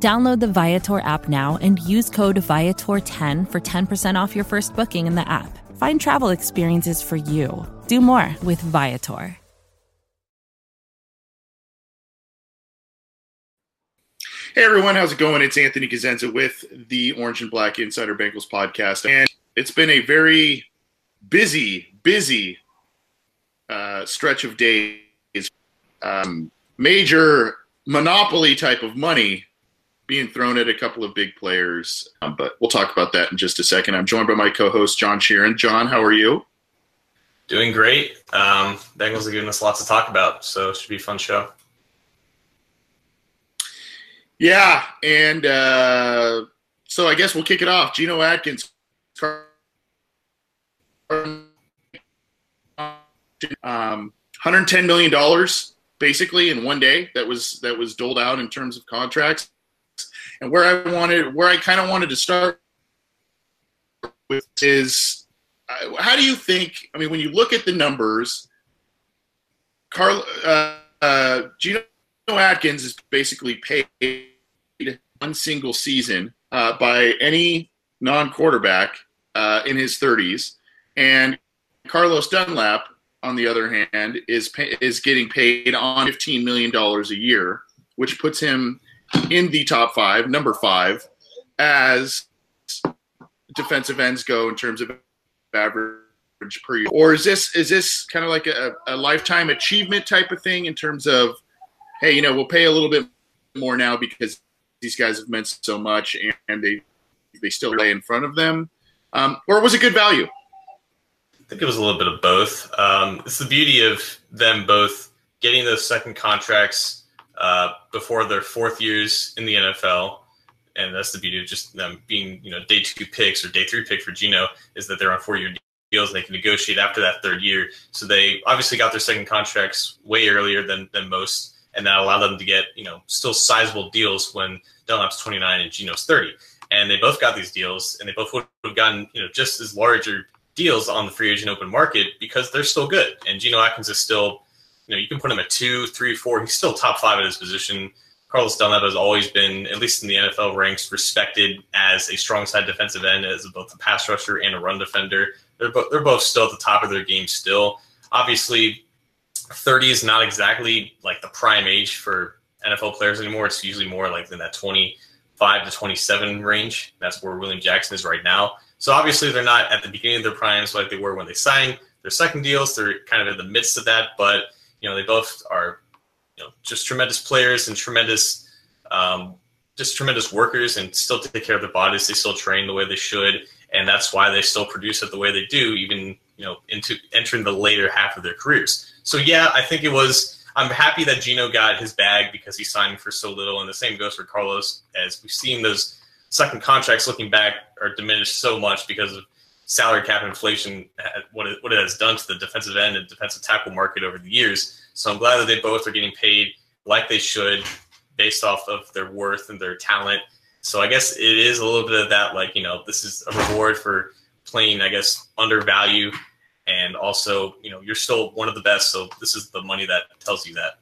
Download the Viator app now and use code Viator10 for 10% off your first booking in the app. Find travel experiences for you. Do more with Viator. Hey everyone, how's it going? It's Anthony Cosenza with the Orange and Black Insider Bengals podcast, and it's been a very busy, busy uh, stretch of days. Um, major monopoly type of money being thrown at a couple of big players, um, but we'll talk about that in just a second. I'm joined by my co-host John Sheeran. John, how are you? Doing great. Um, Bengals are giving us lots to talk about, so it should be a fun show. Yeah, and uh, so I guess we'll kick it off. Geno Atkins, um, 110 million dollars basically in one day that was that was doled out in terms of contracts. And where I wanted, where I kind of wanted to start with is, uh, how do you think? I mean, when you look at the numbers, Carl, uh, uh, Geno Atkins is basically paid one single season uh, by any non-quarterback uh, in his 30s, and Carlos Dunlap, on the other hand, is pay, is getting paid on 15 million dollars a year, which puts him in the top five, number five, as defensive ends go in terms of average per year. Or is this is this kind of like a, a lifetime achievement type of thing in terms of, hey, you know, we'll pay a little bit more now because these guys have meant so much and, they they still lay in front of them, um, or was it good value? I think it was a little bit of both. Um, it's the beauty of them both getting those second contracts uh, before their fourth years in the NFL. And that's the beauty of just them being, you know, day two picks or day three pick for Geno is that they're on four year deals. and They can negotiate after that third year. So they obviously got their second contracts way earlier than, than most. And that allowed them to get, you know, still sizable deals when Dunlap's 29 and Geno's 30. And they both got these deals and they both would have gotten, you know, just as larger deals on the free agent open market because they're still good. And Geno Atkins is still you know, you can put him at two, three, four. He's still top five at his position. Carlos Dunlap has always been, at least in the NFL ranks, respected as a strong side defensive end, as both a pass rusher and a run defender. They're both they're both still at the top of their game. Still, obviously, thirty is not exactly like the prime age for NFL players anymore. It's usually more like in that twenty-five to twenty-seven range. That's where William Jackson is right now. So obviously, they're not at the beginning of their primes like they were when they signed their second deals. They're kind of in the midst of that, but you know, they both are, you know, just tremendous players and tremendous, um, just tremendous workers and still take care of their bodies. They still train the way they should. And that's why they still produce it the way they do, even, you know, into entering the later half of their careers. So, yeah, I think it was, I'm happy that Geno got his bag because he signed for so little. And the same goes for Carlos, as we've seen those second contracts looking back are diminished so much because of salary cap inflation, what it, what it has done to the defensive end and defensive tackle market over the years. So I'm glad that they both are getting paid like they should based off of their worth and their talent. So I guess it is a little bit of that, like, you know, this is a reward for playing, I guess, undervalue. And also, you know, you're still one of the best. So this is the money that tells you that.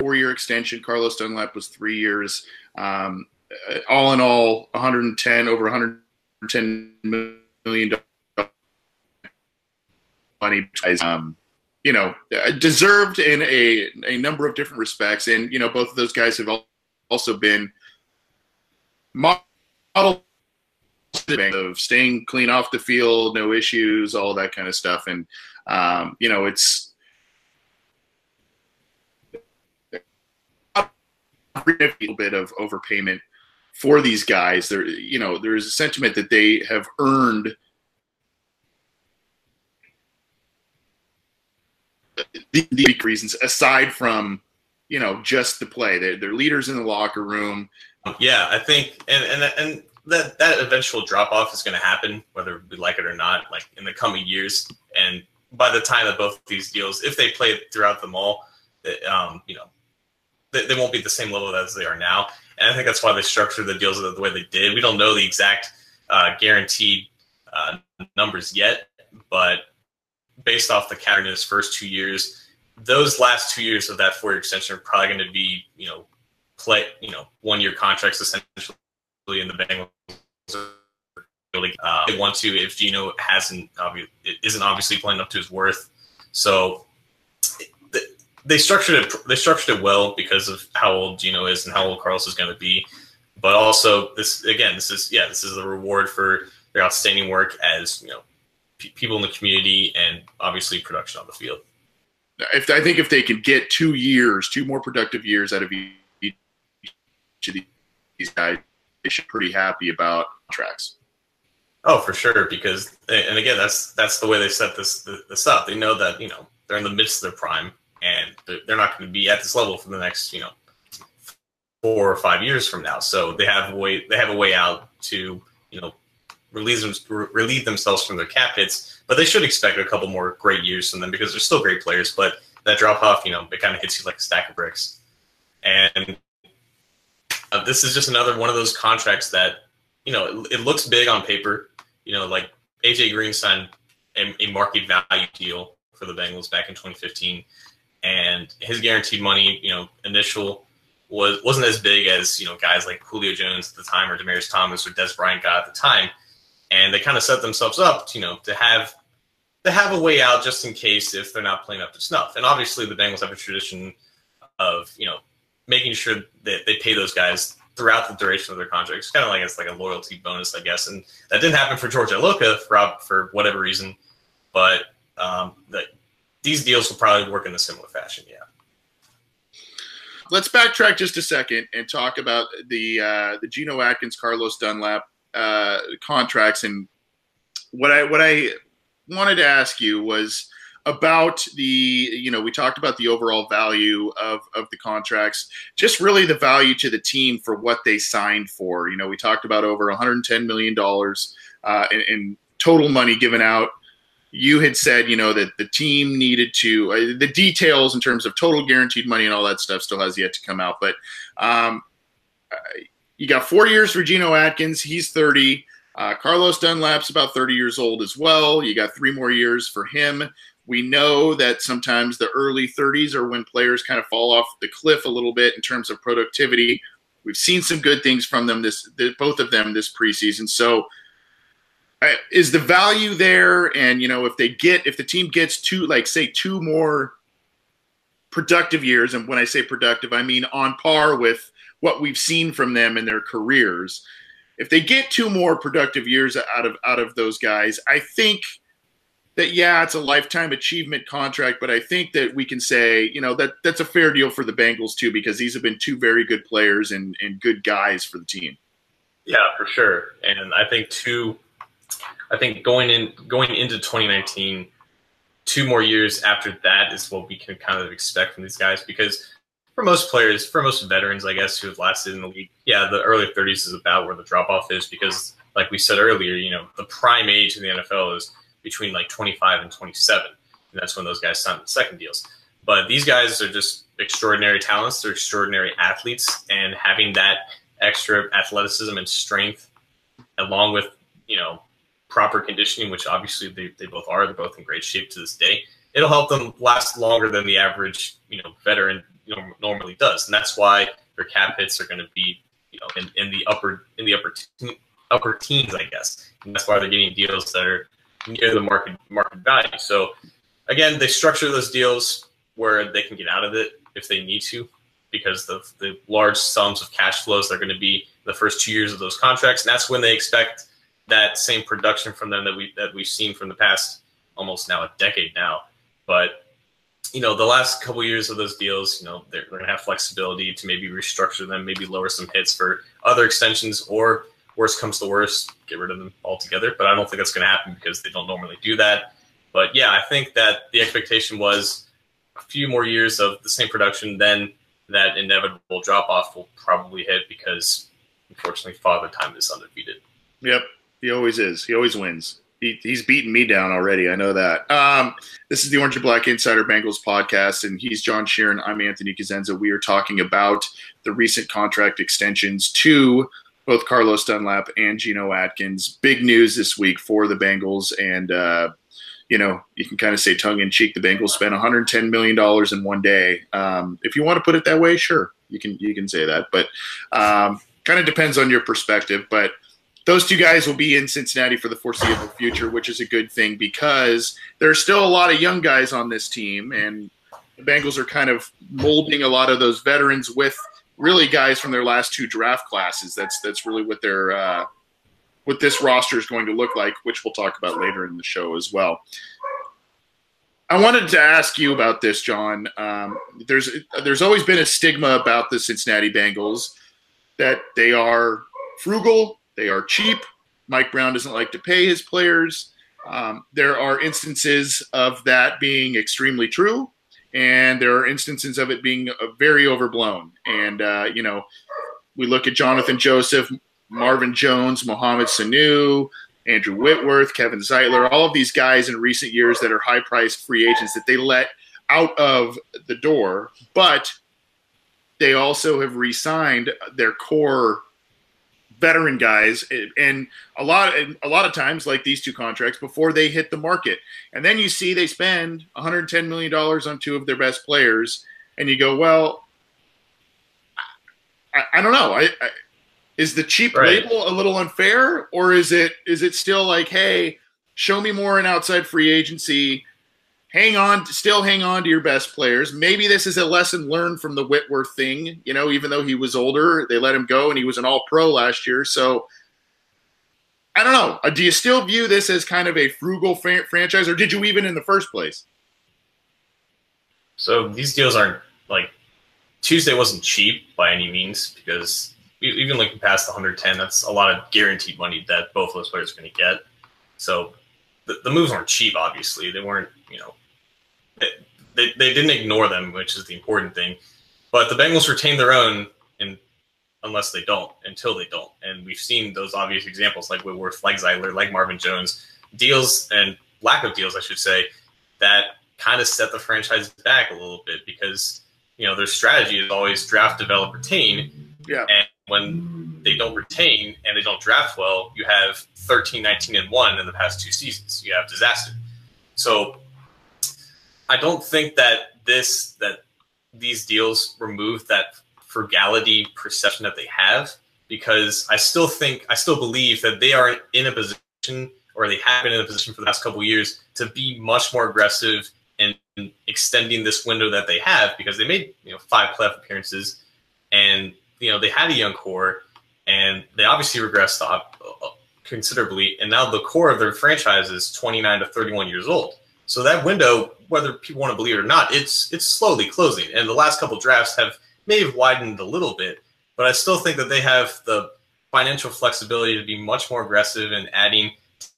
Four year extension. Carlos Dunlap was three years. Um, all in all, 110, over 100 ten million dollars money, um, you know, deserved in a a number of different respects, and you know, both of those guys have also been model of staying clean off the field, no issues, all that kind of stuff, and um, you know, it's a little bit of overpayment for these guys. There, you know, there is a sentiment that they have earned the, the reasons aside from you know just the play. They're, they're leaders in the locker room. Yeah, I think, and and and that that eventual drop off is going to happen, whether we like it or not, like in the coming years. And by the time that both these deals, if they play throughout them all, um, you know, they, they, won't be the same level as they are now. And I think that's why they structured the deals the way they did. We don't know the exact uh, guaranteed uh, numbers yet, but based off the cap in his first two years, those last two years of that four year extension are probably going to be, you know, play, you know, one year contracts essentially in the Bengals. Uh, they want to if Geno hasn't isn't obviously playing up to his worth. So they structured it. They structured it well because of how old Geno is and how old Carlos is going to be. But also, this again, this is yeah, this is a reward for their outstanding work as you know p- people in the community and obviously production on the field. If I think if they can get two years, two more productive years out of each of these guys, they should be pretty happy about tracks. Oh, for sure. Because and again, that's that's the way they set this this up. They know that you know they're in the midst of their prime, and they're not going to be at this level for the next you know four or five years from now. So they have a way they have a way out to you know relieve them, relieve themselves from their cap hits. But they should expect a couple more great years from them because they're still great players. But that drop off, you know, it kind of hits you like a stack of bricks. And uh, this is just another one of those contracts that you know it, it looks big on paper. You know, like AJ Green signed a, a market value deal for the Bengals back in 2015, and his guaranteed money, you know, initial was wasn't as big as you know guys like Julio Jones at the time or Demaryius Thomas or Dez Bryant got at the time, and they kind of set themselves up, you know, to have to have a way out just in case if they're not playing up to snuff. And obviously, the Bengals have a tradition of you know making sure that they pay those guys throughout the duration of their contract. It's kind of like it's like a loyalty bonus, I guess. And that didn't happen for George Iloka for for whatever reason, but um, the, these deals will probably work in a similar fashion. Yeah. Let's backtrack just a second and talk about the uh, the Geno Atkins, Carlos Dunlap uh, contracts. And what I what I wanted to ask you was about the you know we talked about the overall value of of the contracts just really the value to the team for what they signed for you know we talked about over 110 million dollars uh, in, in, total money given out you had said you know that the team needed to uh, the details in terms of total guaranteed money and all that stuff still has yet to come out but um, you got four years for Geno Atkins he's 30 uh, Carlos Dunlap's about 30 years old as well. You got three more years for him. We know that sometimes the early 30s are when players kind of fall off the cliff a little bit in terms of productivity. We've seen some good things from them this, both of them this preseason. So, Uh, is the value there? And you know, if they get, if the team gets two, like say two more productive years, and when I say productive, I mean on par with what we've seen from them in their careers. If they get two more productive years out of out of those guys, I think that yeah, it's a lifetime achievement contract, but I think that we can say, you know, that that's a fair deal for the Bengals too, because these have been two very good players and, and good guys for the team. Yeah, for sure. And I think two I think going in going into 2019, two more years after that is what we can kind of expect from these guys because for most players, for most veterans, I guess, who have lasted in the league, yeah, the early 30s is about where the drop off is because, like we said earlier, you know, the prime age in the NFL is between like 25 and 27. And that's when those guys sign the second deals. But these guys are just extraordinary talents. They're extraordinary athletes. And having that extra athleticism and strength, along with, you know, proper conditioning, which obviously they, they both are, they're both in great shape to this day, it'll help them last longer than the average, you know, veteran normally does. And that's why their cap hits are going to be, you know, in, in the upper, in the upper, upper teens, I guess. And that's why they're getting deals that are near the market market value. So again, they structure those deals where they can get out of it if they need to, because the the large sums of cash flows they're going to be the first two years of those contracts, and that's when they expect that same production from them that we that we've seen from the past almost now a decade now. But you know, the last couple years of those deals, you know, they're, they're going to have flexibility to maybe restructure them, maybe lower some hits for other extensions, or worst comes to worst, get rid of them altogether. But I don't think that's going to happen because they don't normally do that. But yeah, I think that the expectation was a few more years of the same production, then that inevitable drop off will probably hit because unfortunately, Father Time is undefeated. Yep, he always is. He always wins. He, he's beaten me down already. I know that. Um, this is the Orange and Black Insider Bengals podcast, and he's John Sheeran. I'm Anthony Cosenza. We are talking about the recent contract extensions to both Carlos Dunlap and Geno Atkins. Big news this week for the Bengals, and uh, you know you can kind of say tongue in cheek, the Bengals spent 110 million dollars in one day. Um, if you want to put it that way, sure, you can you can say that, but um, kind of depends on your perspective. But those two guys will be in Cincinnati for the foreseeable future, which is a good thing because there are still a lot of young guys on this team, and the Bengals are kind of molding a lot of those veterans with really guys from their last two draft classes. That's that's really what their uh, what this roster is going to look like, which we'll talk about later in the show as well. I wanted to ask you about this, John. Um, there's there's always been a stigma about the Cincinnati Bengals that they are frugal, they are cheap. Mike Brown doesn't like to pay his players. Um, there are instances of that being extremely true, and there are instances of it being uh, very overblown. And uh, you know, we look at Jonathan Joseph, Marvin Jones, Mohamed Sanu, Andrew Whitworth, Kevin Zeitler, all of these guys in recent years that are high-priced free agents that they let out of the door, but they also have re-signed their core veteran guys eh, and a lot a lot of times like these two contracts before they hit the market and then you see they spend 110 million dollars on two of their best players and you go well i, I don't know I, I, is the cheap right. label a little unfair or is it is it still like hey show me more in outside free agency hang on, still hang on to your best players. Maybe this is a lesson learned from the Whitworth thing. You know, even though he was older, they let him go and he was an all pro last year. So I don't know. Uh, do you still view this as kind of a frugal fran- franchise or did you even in the first place? So these deals aren't like Tuesday wasn't cheap by any means because even looking past the 110, that's a lot of guaranteed money that both of those players are going to get. So the, the moves aren't cheap, obviously. They weren't, you know, they, they didn't ignore them, which is the important thing. But the Bengals retain their own, and unless they don't, until they don't. And we've seen those obvious examples like Whitworth, like Zeitler, like Marvin Jones, deals and lack of deals, I should say, that kind of set the franchise back a little bit because you know their strategy is always draft, develop, retain. Yeah. And when they don't retain and they don't draft well, you have 13, 19, and 1 in the past two seasons. You have disaster. So I don't think that this that these deals remove that frugality perception that they have because I still think I still believe that they are in a position or they have been in a position for the last couple years to be much more aggressive in extending this window that they have because they made you know five playoff appearances and you know they had a young core and they obviously regressed up uh, considerably and now the core of their franchise is 29 to 31 years old. So that window, whether people want to believe it or not, it's it's slowly closing. And the last couple drafts have may have widened a little bit, but I still think that they have the financial flexibility to be much more aggressive in adding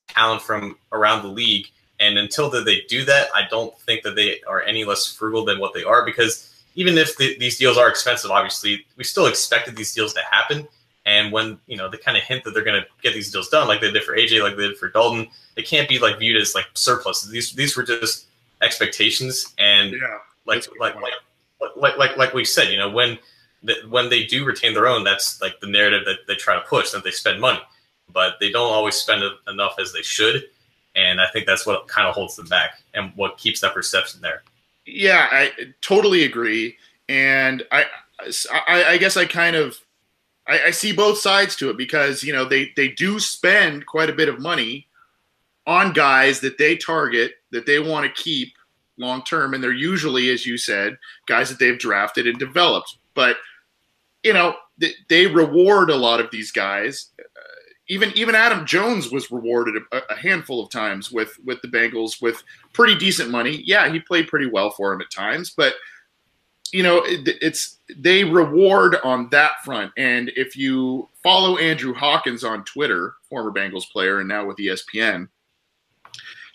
talent from around the league. And until that they do that, I don't think that they are any less frugal than what they are because even if the, these deals are expensive, obviously, we still expected these deals to happen. And when you know they kind of hint that they're going to get these deals done, like they did for AJ, like they did for Dalton, it can't be like viewed as like surpluses. These these were just expectations, and yeah, like like, like like like like we said, you know, when the, when they do retain their own, that's like the narrative that they try to push that they spend money, but they don't always spend enough as they should, and I think that's what kind of holds them back and what keeps that perception there. Yeah, I totally agree, and I I, I guess I kind of I, I see both sides to it because you know they they do spend quite a bit of money on guys that they target that they want to keep long term, and they're usually, as you said, guys that they've drafted and developed. But you know they, they reward a lot of these guys. Uh, even even Adam Jones was rewarded a, a, handful of times with with the Bengals with pretty decent money. Yeah, he played pretty well for him at times, but you know, it, it's they reward on that front. And if you follow Andrew Hawkins on Twitter, former Bengals player and now with ESPN,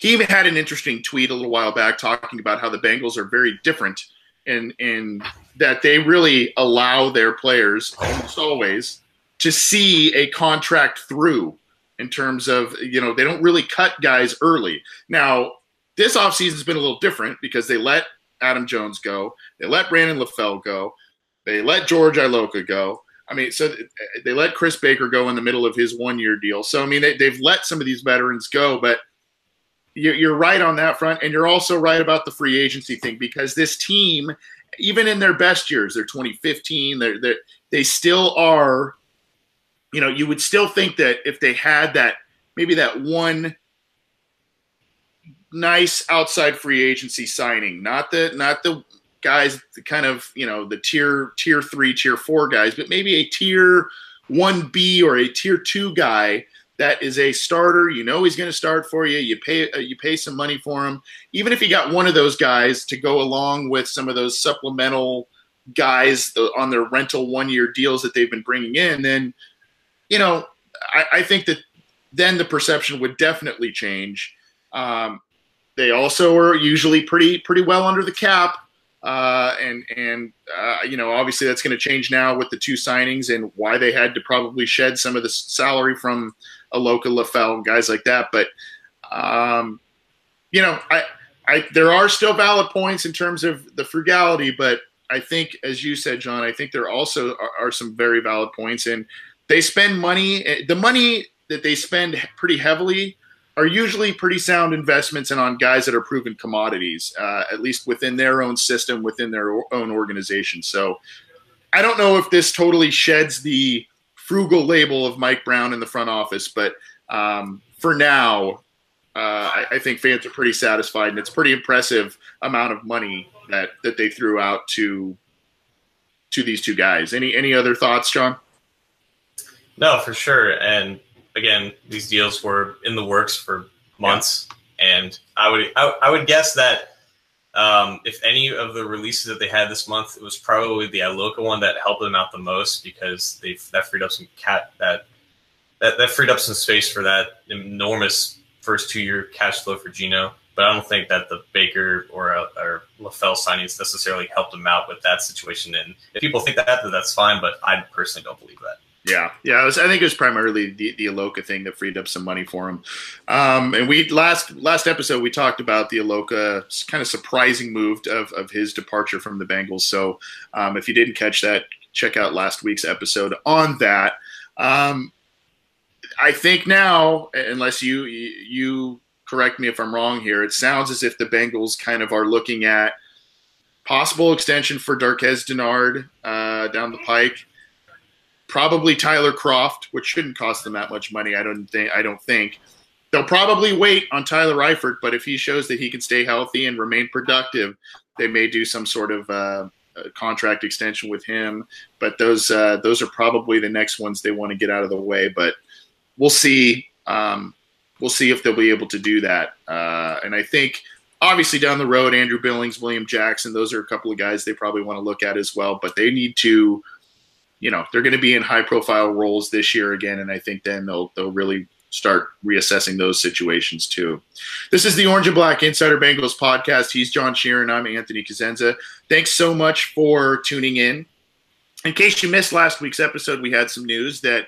he even had an interesting tweet a little while back talking about how the Bengals are very different and in that they really allow their players almost always to see a contract through in terms of you know they don't really cut guys early. Now this offseason has been a little different because they let Adam Jones go, they let Brandon LaFell go, they let George Iloka go. I mean, so they let Chris Baker go in the middle of his one year deal. So I mean, they, have let some of these veterans go, but you're right on that front, and you're also right about the free agency thing because this team, even in their best years, they're 2015, they're, they're they still are you know, you would still think that if they had that, maybe that one nice outside free agency signing, not the not the guys, the kind of you know the tier tier three, tier four guys, but maybe a tier one B or a tier two guy that is a starter. You know he's going to start for you. You pay uh, you pay some money for him. Even if you got one of those guys to go along with some of those supplemental guys on their rental one year deals that they've been bringing in, then you know, I, I, think that then the perception would definitely change. Um, they also are usually pretty pretty well under the cap, uh, and and uh, you know obviously that's going to change now with the two signings and why they had to probably shed some of the salary from Iloka LaFell and guys like that. But um, you know, I, I there are still valid points in terms of the frugality, but I think, as you said, John, I think there also are, are some very valid points and they spend money. Eh, the money that they spend pretty heavily are usually pretty sound investments and on guys that are proven commodities, uh, at least within their own system, within their own organization. So I don't know if this totally sheds the frugal label of Mike Brown in the front office, but um, for now, uh, I, I, think fans are pretty satisfied, and it's pretty impressive amount of money that that they threw out to to these two guys. Any any other thoughts, John? No, for sure. And again, these deals were in the works for months, yeah. and I would I, I, would guess that um, if any of the releases that they had this month, it was probably the Iloka one that helped them out the most because they that freed up some cat that that that freed up some space for that enormous first two year cash flow for Geno. But I don't think that the Baker or uh, or LaFell signings necessarily helped them out with that situation. And if people think that, that's fine. But I personally don't believe that. Yeah, yeah. Was, I think it was primarily the the Iloka thing that freed up some money for him. Um, and we last last episode we talked about the Iloka kind of surprising move of of his departure from the Bengals. So um, if you didn't catch that, check out last week's episode on that. Um, I think now, unless you you correct me if I'm wrong here, it sounds as if the Bengals kind of are looking at possible extension for Darqueze Dennard uh, down the pike probably Tyler Kroft, which shouldn't cost them that much money. I don't think. I don't think they'll probably wait on Tyler Eifert, but if he shows that he can stay healthy and remain productive, they may do some sort of uh, contract extension with him. But those uh, those are probably the next ones they want to get out of the way. But we'll see. Um, we'll see if they'll be able to do that. Uh, and I think obviously down the road, Andrew Billings, William Jackson, those are a couple of guys they probably want to look at as well. But they need to you know they're going to be in high profile roles this year again, and I think then they'll they'll really start reassessing those situations too. This is the Orange and Black Insider Bengals podcast. He's John Sheeran. I'm Anthony Cosenza. Thanks so much for tuning in. In case you missed last week's episode, we had some news that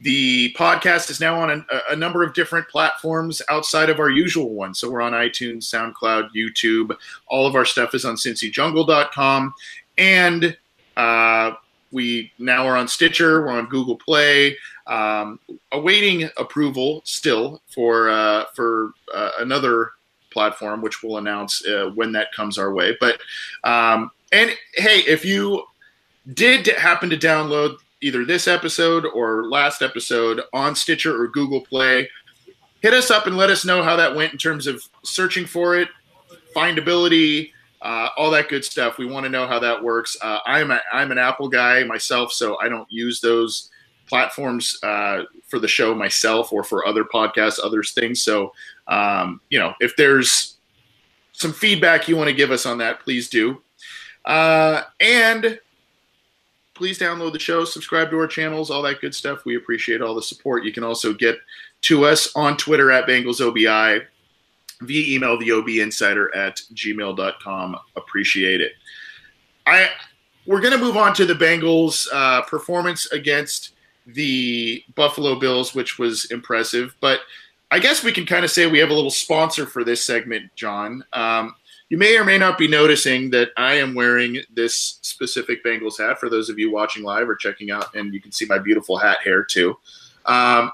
the podcast is now on a, a, number of different platforms outside of our usual ones. So we're on iTunes, SoundCloud, YouTube. All of our stuff is on cincyjungle.com. And uh, we now are on Stitcher. We're on Google Play. Um, awaiting approval still for uh, for uh, another platform, which we'll announce uh, when that comes our way. But um, and hey, if you did happen to download either this episode or last episode on Stitcher or Google Play, hit us up and let us know how that went in terms of searching for it, findability uh, all that good stuff. We want to know how that works. Uh, I'm a, I'm an Apple guy myself, so I don't use those platforms uh, for the show myself or for other podcasts, other things. So um, you know, if there's some feedback you want to give us on that, please do. Uh, and please download the show, subscribe to our channels, all that good stuff. We appreciate all the support. You can also get to us on Twitter at BengalsOBI via email the ob insider at gmail.com appreciate it i we're going to move on to the bengals uh, performance against the Buffalo Bills, which was impressive. But I guess we can kind of say we have a little sponsor for this segment, John. Um, you may or may not be noticing that I am wearing this specific Bengals hat for those of you watching live or checking out, and you can see my beautiful hat hair too. Um,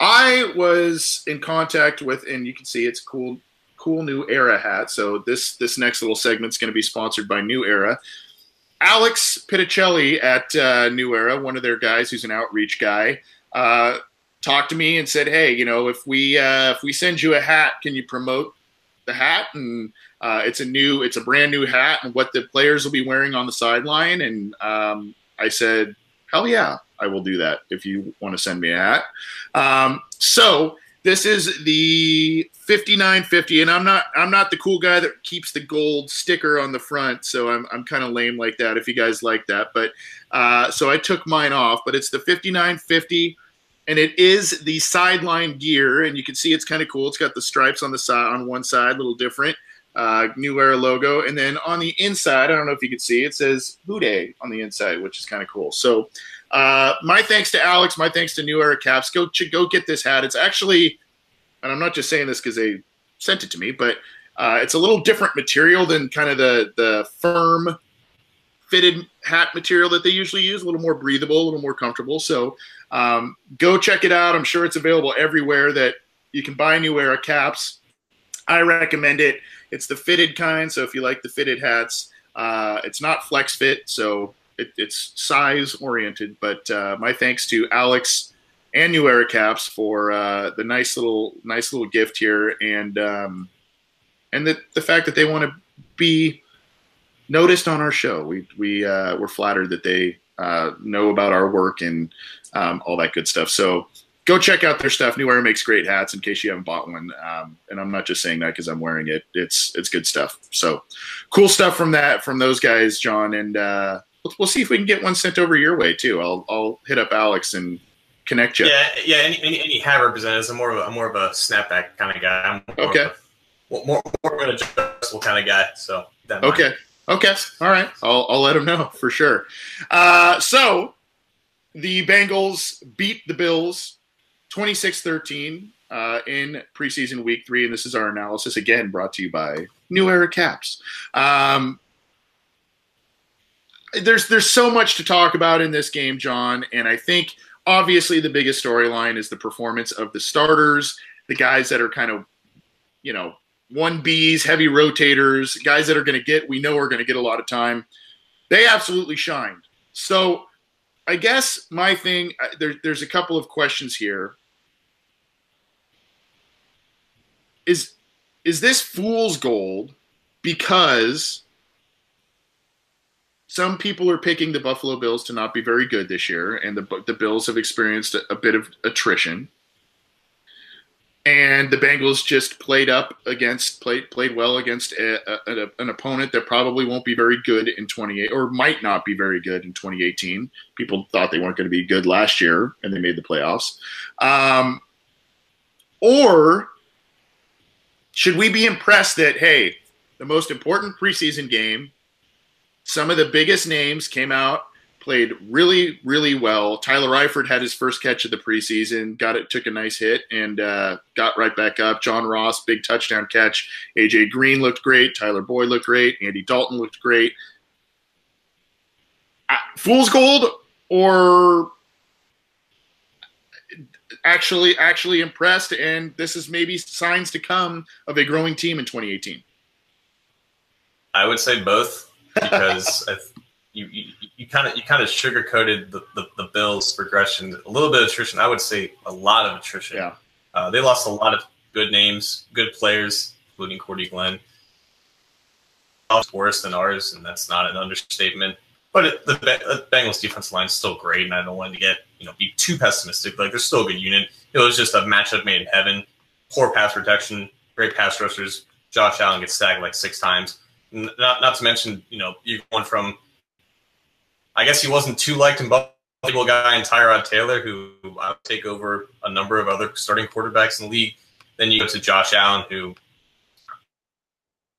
I was in contact with, and you can see it's cool, cool new era hat. So this this next little segment is going to be sponsored by New Era. Alex Pitticelli at uh, New Era, one of their guys who's an outreach guy, uh, talked to me and said, "Hey, you know, if we uh, if we send you a hat, can you promote the hat and uh, it's a new, it's a brand new hat, and what the players will be wearing on the sideline. And um, I said, hell yeah, I will do that if you want to send me a hat. Um, so this is the 5950 and i'm not i'm not the cool guy that keeps the gold sticker on the front so i'm, I'm kind of lame like that if you guys like that but uh, so i took mine off but it's the 5950 and it is the sideline gear and you can see it's kind of cool it's got the stripes on the side on one side a little different uh, New Era logo. And then on the inside, I don't know if you can see, it says Who Dey on the inside, which is kind of cool. So uh, my thanks to Alex, my thanks to New Era Caps. Go go get this hat. It's actually, and I'm not just saying this because they sent it to me, but uh, it's a little different material than kind of the the firm fitted hat material that they usually use. A little more breathable, a little more comfortable. So um, go check it out. I'm sure it's available everywhere that you can buy New Era caps. I recommend it. It's the fitted kind, so if you like the fitted hats, uh, it's not flex fit, so it, it's size oriented. But uh, my thanks to Alex and New Era Caps for uh, the nice little nice little gift here, and um, and the the fact that they want to be noticed on our show. We we uh, we're flattered that they uh, know about our work and um, all that good stuff. So go check out their stuff. New Era makes great hats. In case you haven't bought one, um, and I'm not just saying that because I'm wearing it. It's it's good stuff. So cool stuff from that from those guys, John. And uh, we'll see if we can get one sent over your way too. I'll I'll hit up Alex and connect you. Yeah, yeah. Any any, any hat representatives. I'm more of a, I'm more of a snapback kind of guy. I'm more okay. Of a, more more of an adjustable kind of guy. So okay. Okay. All right. I'll, I'll let him know for sure. Uh, so the Bengals beat the Bills 26 13 uh, in preseason week three. And this is our analysis, again, brought to you by New Era Caps. Um, there's there's so much to talk about in this game, John, and I think obviously the biggest storyline is the performance of the starters, the guys that are kind of, you know, one Bs, heavy rotators, guys that are going to get we know are going to get a lot of time. They absolutely shined. So, I guess my thing there, there's a couple of questions here is is this fool's gold because some people are picking the Buffalo Bills to not be very good this year, and the the Bills have experienced a, a bit of attrition. And the Bengals just played up against played played well against a, a, an opponent that probably won't be very good in 28 or might not be very good in 2018. People thought they weren't going to be good last year, and they made the playoffs. Um, or should we be impressed that, hey, the most important preseason game, some of the biggest names came out, played really, really well. Tyler Eifert had his first catch of the preseason, got it, took a nice hit, and uh, got right back up. John Ross, big touchdown catch. AJ Green looked great. Tyler Boyd looked great. Andy Dalton looked great. Uh, fool's gold or actually actually impressed, and this is maybe signs to come of a growing team in 2018? I would say both because you you kind of you kind of sugarcoated the, the, the Bills' progression. A little bit of attrition. I would say a lot of attrition. Yeah, uh, they lost a lot of good names, good players, including Cordy Glenn. Worse than ours, and that's not an understatement. But it, the, the Bengals defense line is still great, and I don't want to get you know be too pessimistic. Like they're still a good unit. It was just a matchup made in heaven. Poor pass protection, great pass rushers. Josh Allen gets sacked like six times. Not not to mention you know you're going from. I guess he wasn't too liked in Buffalo guy and Tyrod Taylor, who I would take over a number of other starting quarterbacks in the league. Then you go to Josh Allen, who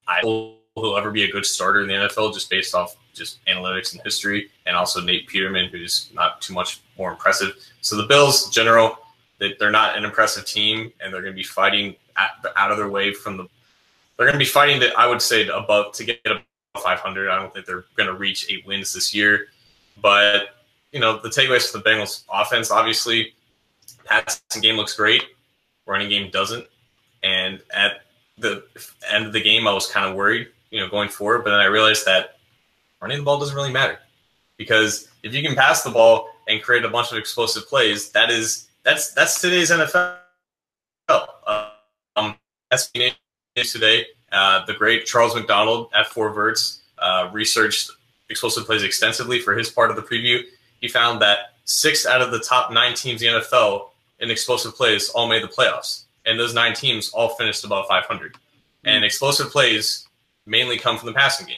I will ever be a good starter in the NFL just based off just analytics and history, and also Nate Peterman, who's not too much more impressive. So the Bills, in general, they, they're not an impressive team, and they're going to be fighting out of their way from the. They're going to be fighting that I would say above to get above 500. I don't think they're going to reach eight wins this year, but you know the takeaways for the Bengals offense, obviously, passing game looks great, running game doesn't, and at the end of the game, I was kind of worried, you know, going forward. But then I realized that running the ball doesn't really matter because if you can pass the ball and create a bunch of explosive plays, that is that's that's today's NFL. Um, SB today, uh, the great Charles McDonald at Four Verts uh, researched explosive plays extensively for his part of the preview. He found that six out of the top nine teams in the NFL in explosive plays all made the playoffs and those nine teams all finished above 500. Mm-hmm. And explosive plays mainly come from the passing game.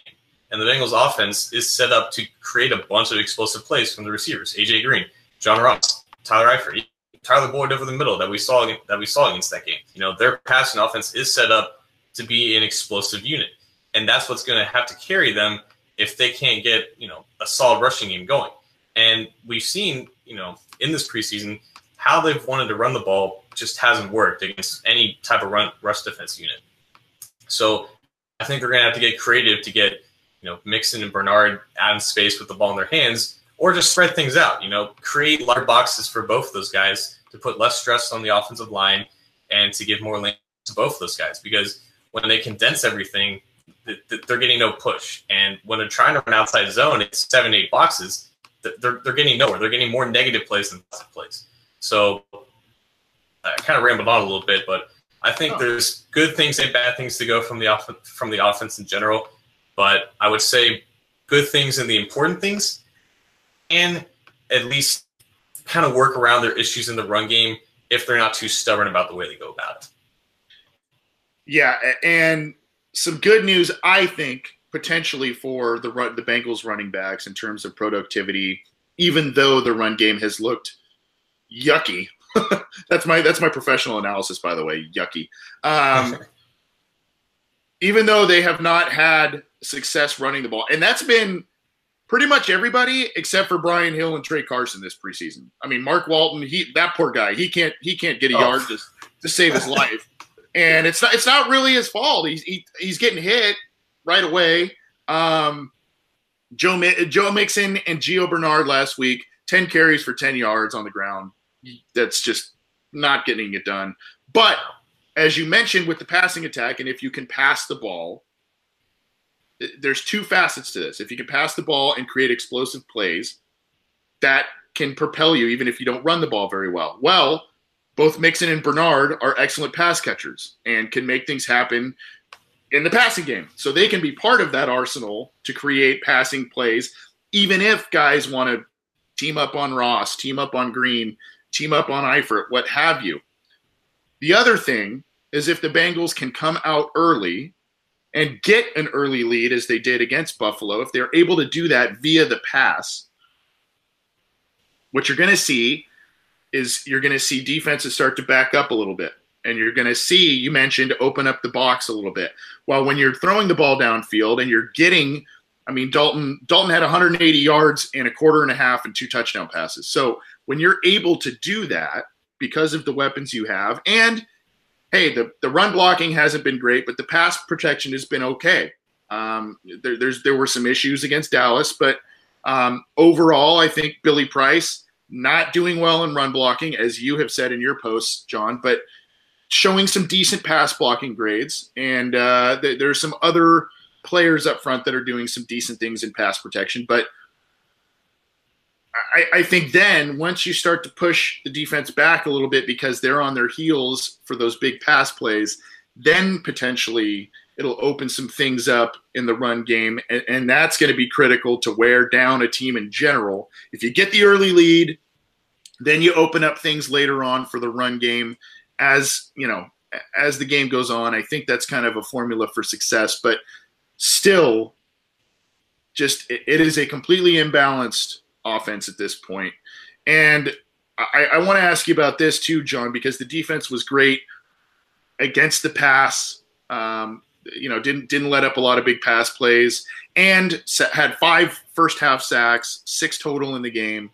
And the Bengals offense is set up to create a bunch of explosive plays from the receivers: AJ Green, John Ross, Tyler Eifert, Tyler Boyd over the middle that we saw that we saw against that game. You know, their passing offense is set up to be an explosive unit, and that's what's going to have to carry them if they can't get you know a solid rushing game going. And we've seen you know in this preseason how they've wanted to run the ball just hasn't worked against any type of run rush defense unit. So I think they're going to have to get creative to get you know Mixon and Bernard out in space with the ball in their hands, or just spread things out. You know, create larger boxes for both those guys to put less stress on the offensive line and to give more length to both those guys because when they condense everything, they're getting no push. And when they're trying to run outside zone, it's seven, eight boxes. They're, they're getting nowhere. They're getting more negative plays than positive plays. So I kind of rambled on a little bit, but I think oh. there's good things and bad things to go from the off- from the offense in general. But I would say good things and the important things, and at least kind of work around their issues in the run game if they're not too stubborn about the way they go about it. Yeah, and some good news, I think, potentially for the run, the Bengals running backs in terms of productivity, even though the run game has looked yucky. that's my that's my professional analysis, by the way. Yucky. Um, even though they have not had success running the ball, and that's been pretty much everybody except for Brian Hill and Tra Carson this preseason. I mean, Mark Walton, he that poor guy, he can't he can't get a oh. yard to, to save his life, and it's not it's not really his fault. He's he, he's getting hit right away. Um, Joe Joe Mixon and Gio Bernard last week, ten carries for ten yards on the ground that's just not getting it done. But as you mentioned with the passing attack, and if you can pass the ball, there's two facets to this. If you can pass the ball and create explosive plays, that can propel you even if you don't run the ball very well. Well, both Mixon and Bernard are excellent pass catchers and can make things happen in the passing game. So they can be part of that arsenal to create passing plays, even if guys want to team up on Ross, team up on Green, team up on Eifert, what have you. The other thing is if the Bengals can come out early and get an early lead as they did against Buffalo, if they're able to do that via the pass, what you're going to see is you're going to see defenses start to back up a little bit. And you're going to see, you mentioned, open up the box a little bit. While when you're throwing the ball downfield and you're getting, I mean, Dalton Dalton had 180 yards in a quarter and a half and two touchdown passes. So when you're able to do that because of the weapons you have, and hey, the, the run blocking hasn't been great, but the pass protection has been okay. Um, there, there's there were some issues against Dallas, but um, overall, I think Billy Price not doing well in run blocking, as you have said in your posts, John, but showing some decent pass blocking grades, and uh, th- there's some other players up front that are doing some decent things in pass protection, but I, I, think then once you start to push the defense back a little bit because they're on their heels for those big pass plays, then potentially it'll open some things up in the run game. And, and that's going to be critical to wear down a team in general. If you get the early lead, then you open up things later on for the run game as, you know, as the game goes on. I think that's kind of a formula for success, but still just it, is a completely imbalanced offense at this point. And I, I want to ask you about this too, John, because the defense was great against the pass. Um, you know, didn't didn't let up a lot of big pass plays, and had five first half sacks, six total in the game.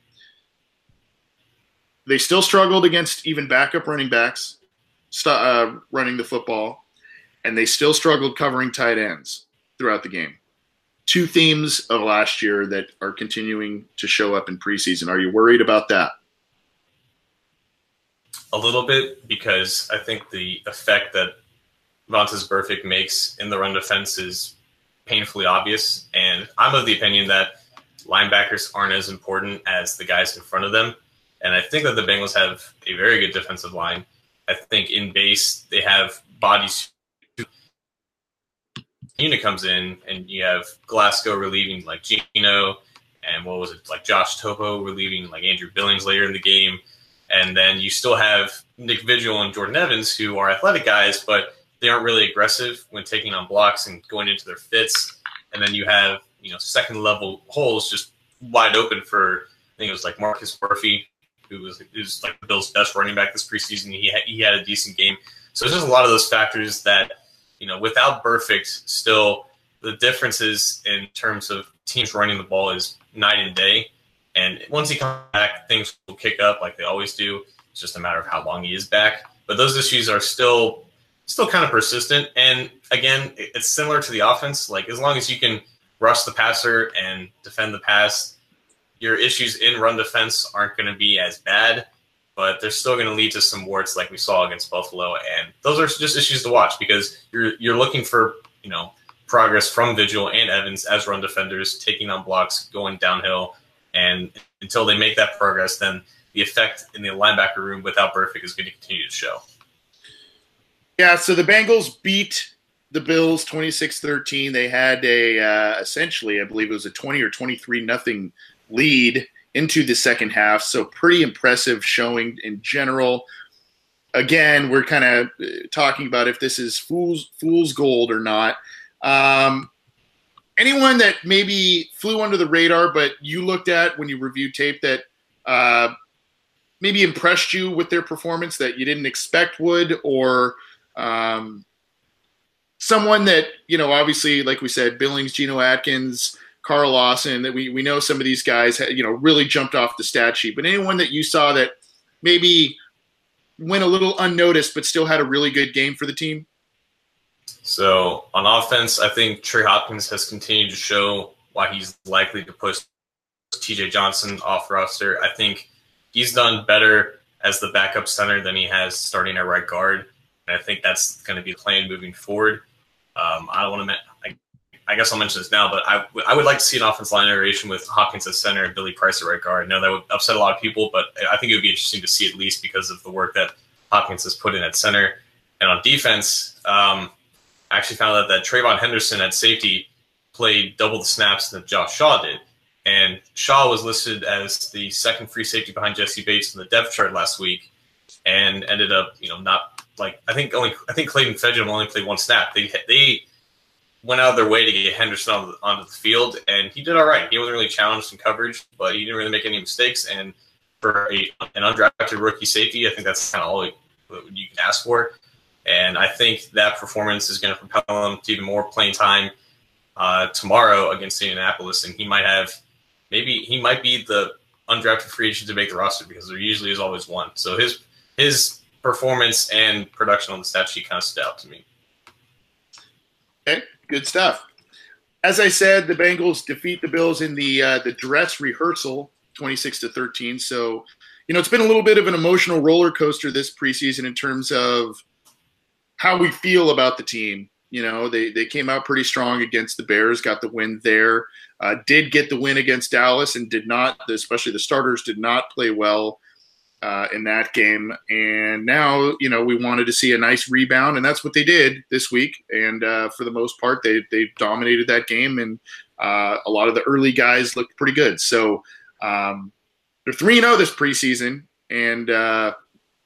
They still struggled against even backup running backs, uh, running the football, and they still struggled covering tight ends throughout the game. Two themes of last year that are continuing to show up in preseason. Are you worried about that? A little bit because I think the effect that Vontaze Burfict makes in the run defense is painfully obvious. And I'm of the opinion that linebackers aren't as important as the guys in front of them. And I think that the Bengals have a very good defensive line. I think in base they have bodies. Unit comes in and you have Glasgow relieving like Geno, and what was it like Josh Tupou relieving like Andrew Billings later in the game, and then you still have Nick Vigil and Jordan Evans who are athletic guys, but they aren't really aggressive when taking on blocks and going into their fits. And then you have, you know, second level holes just wide open for, I think it was like Marcus Murphy, who was, who's like the Bills' best running back this preseason. He had, he had a decent game. So there's just a lot of those factors that, you know, without Burfict, still the differences in terms of teams running the ball is night and day. And once he comes back, things will kick up like they always do. It's just a matter of how long he is back. But those issues are still still kind of persistent. And again, it's similar to the offense. Like as long as you can rush the passer and defend the pass, your issues in run defense aren't going to be as bad, but they're still going to lead to some warts like we saw against Buffalo. And those are just issues to watch because you're you're looking for you know progress from Vigil and Evans as run defenders, taking on blocks, going downhill, and until they make that progress, then the effect in the linebacker room without Burfict is going to continue to show. Yeah, so the Bengals beat the Bills 26-13. They had a uh, essentially, I believe it was a 20 or 23 nothing lead into the second half. So pretty impressive showing in general. Again, we're kind of uh, talking about if this is fool's fool's gold or not. Um, anyone that maybe flew under the radar, but you looked at when you reviewed tape that uh, maybe impressed you with their performance that you didn't expect would, or um, someone that you know, obviously, like we said, Billings, Geno Atkins, Carl Lawson. That we we know some of these guys, had, you know, really jumped off the stat sheet. But anyone that you saw that maybe went a little unnoticed, but still had a really good game for the team. So on offense, I think Trey Hopkins has continued to show why he's likely to push TJ Johnson off roster. I think he's done better as the backup center than he has starting at right guard. And I think that's going to be the plan moving forward. Um, I don't want to. I, guess I'll mention this now, but I, I would like to see an offense line iteration with Hopkins at center and Billy Price at right guard. I know that would upset a lot of people, but I think it would be interesting to see at least because of the work that Hopkins has put in at center. And on defense, um, I actually found out that Trayvon Henderson at safety played double the snaps that Josh Shaw did. And Shaw was listed as the second free safety behind Jessie Bates in the depth chart last week and ended up, you know, not like I think only I think Clayton Fejedelem only played one snap. They they went out of their way to get Henderson on onto the field, and he did all right. He wasn't really challenged in coverage, but he didn't really make any mistakes. And for a, an undrafted rookie safety, I think that's kind of all you can ask for. And I think that performance is going to propel him to even more playing time uh, tomorrow against Indianapolis, and he might have maybe he might be the undrafted free agent to make the roster because there usually is always one. So his his performance and production on the stat sheet kind of stood out to me. Okay, good stuff. As I said, the Bengals defeat the Bills in the uh, the dress rehearsal, twenty six to thirteen. So, you know, it's been a little bit of an emotional roller coaster this preseason in terms of how we feel about the team. You know, they they came out pretty strong against the Bears, got the win there. Uh, did get the win against Dallas, and did not, especially the starters, did not play well uh, in that game. And now, you know, we wanted to see a nice rebound, and that's what they did this week. And uh, for the most part, they they dominated that game, and uh, a lot of the early guys looked pretty good. So um, they're three zero oh this preseason, and uh,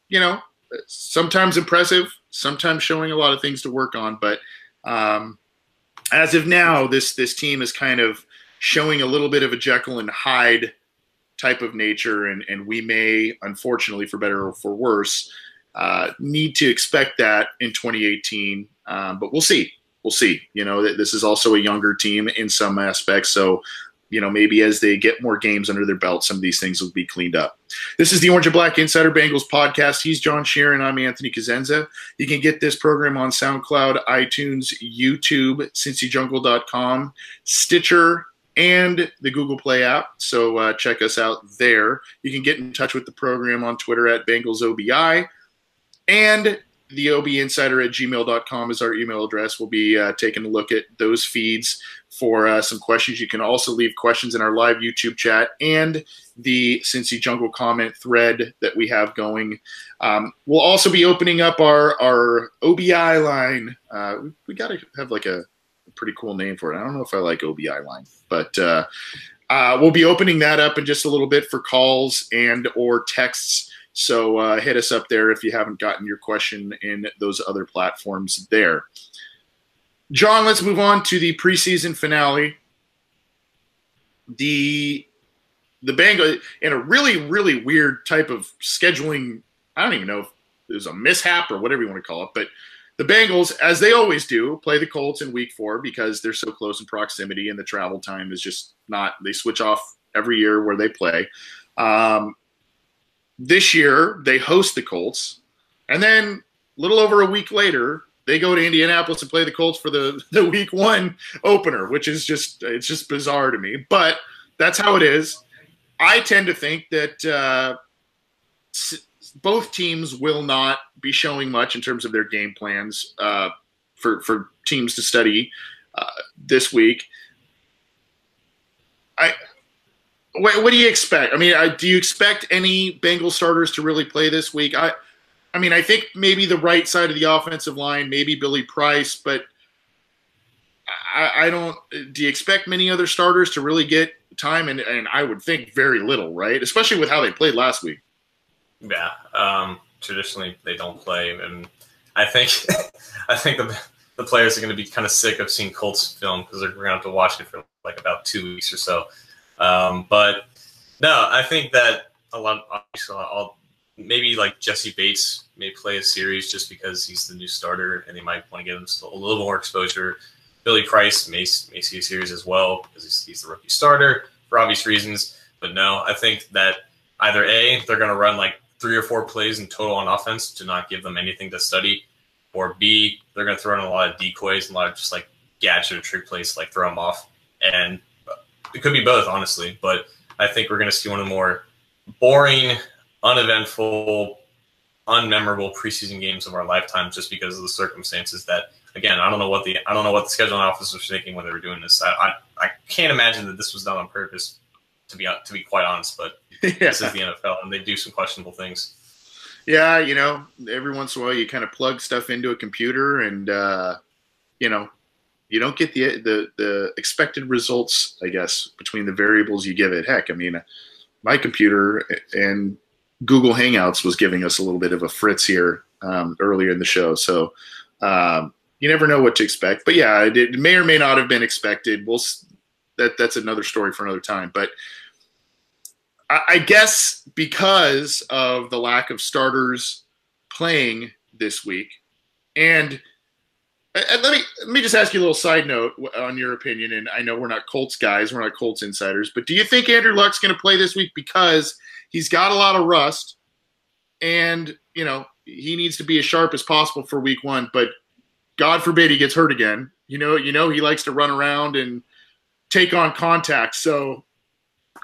you know, sometimes impressive, sometimes showing a lot of things to work on. But um, as of now, this this team is kind of showing a little bit of a Jekyll and Hyde type of nature, and, and we may, unfortunately, for better or for worse, uh, need to expect that in 2018. Um, but we'll see. we'll see. You know, this is also a younger team in some aspects, so you know, maybe as they get more games under their belt, some of these things will be cleaned up. This is the Orange and Black Insider Bengals podcast. He's John Sheeran. I'm Anthony Cosenza. You can get this program on SoundCloud, iTunes, YouTube, CincyJungle.com, Stitcher, and the Google Play app. So uh, check us out there. You can get in touch with the program on Twitter at BengalsOBI. And the OB Insider at gmail.com is our email address. We'll be uh, taking a look at those feeds for uh, some questions. You can also leave questions in our live YouTube chat and the Cincy Jungle comment thread that we have going. Um, we'll also be opening up our, our OBI line. Uh, we, got to have like a, pretty cool name for it. I don't know if I like OBI line, but uh, uh, we'll be opening that up in just a little bit for calls and or texts. So uh, hit us up there if you haven't gotten your question in those other platforms there. John, let's move on to the preseason finale. The the Bengals in a really really weird type of scheduling. I don't even know if it was a mishap or whatever you want to call it, but the Bengals, as they always do, play the Colts in Week Four because they're so close in proximity, and the travel time is just not. They switch off every year where they play. Um, this year they host the Colts, and then a little over a week later they go to Indianapolis and play the Colts for the the Week One opener, which is just it's just bizarre to me, but that's how it is. I tend to think that uh, both teams will not be showing much in terms of their game plans uh, for for teams to study uh, this week. I what, what, do you expect? I mean, I, do you expect any Bengal starters to really play this week? I, I mean, I think maybe the right side of the offensive line, maybe Billy Price, but I, I don't. Do you expect many other starters to really get time? And, and I would think very little, right? Especially with how they played last week. Yeah, um, traditionally they don't play, and I think I think the the players are going to be kind of sick of seeing Colts film because they're going to have to watch it for like about two weeks or so. Um, but no, I think that a lot, obviously, I'll, maybe like Jessie Bates may play a series just because he's the new starter and they might want to give him a little more exposure. Billy Price may, may see a series as well because he's, he's the rookie starter for obvious reasons. But no, I think that either A, they're going to run like three or four plays in total on offense to not give them anything to study, or B, they're going to throw in a lot of decoys and a lot of just like gadget or trick plays like throw them off. And uh, it could be both, honestly. But I think we're going to see one of the more boring, uneventful, unmemorable preseason games of our lifetime, just because of the circumstances. That again, I don't know what the I don't know what the scheduling office was thinking when they were doing this. I I, I can't imagine that this was done on purpose. To be to be quite honest, but yeah. this is the NFL, and they do some questionable things. Yeah, you know, every once in a while you kind of plug stuff into a computer, and uh, you know, you don't get the the the expected results, I guess, between the variables you give it. Heck, I mean, my computer and Google Hangouts was giving us a little bit of a fritz here um, earlier in the show, so um, you never know what to expect. But yeah, it, it, may or may not have been expected. We'll that that's another story for another time. But I, I guess because of the lack of starters playing this week, and and let me let me just ask you a little side note on your opinion. And I know we're not Colts guys, we're not Colts insiders, but do you think Andrew Luck's going to play this week because he's got a lot of rust, and you know he needs to be as sharp as possible for Week One? But God forbid he gets hurt again. You know, you know he likes to run around and take on contact. So,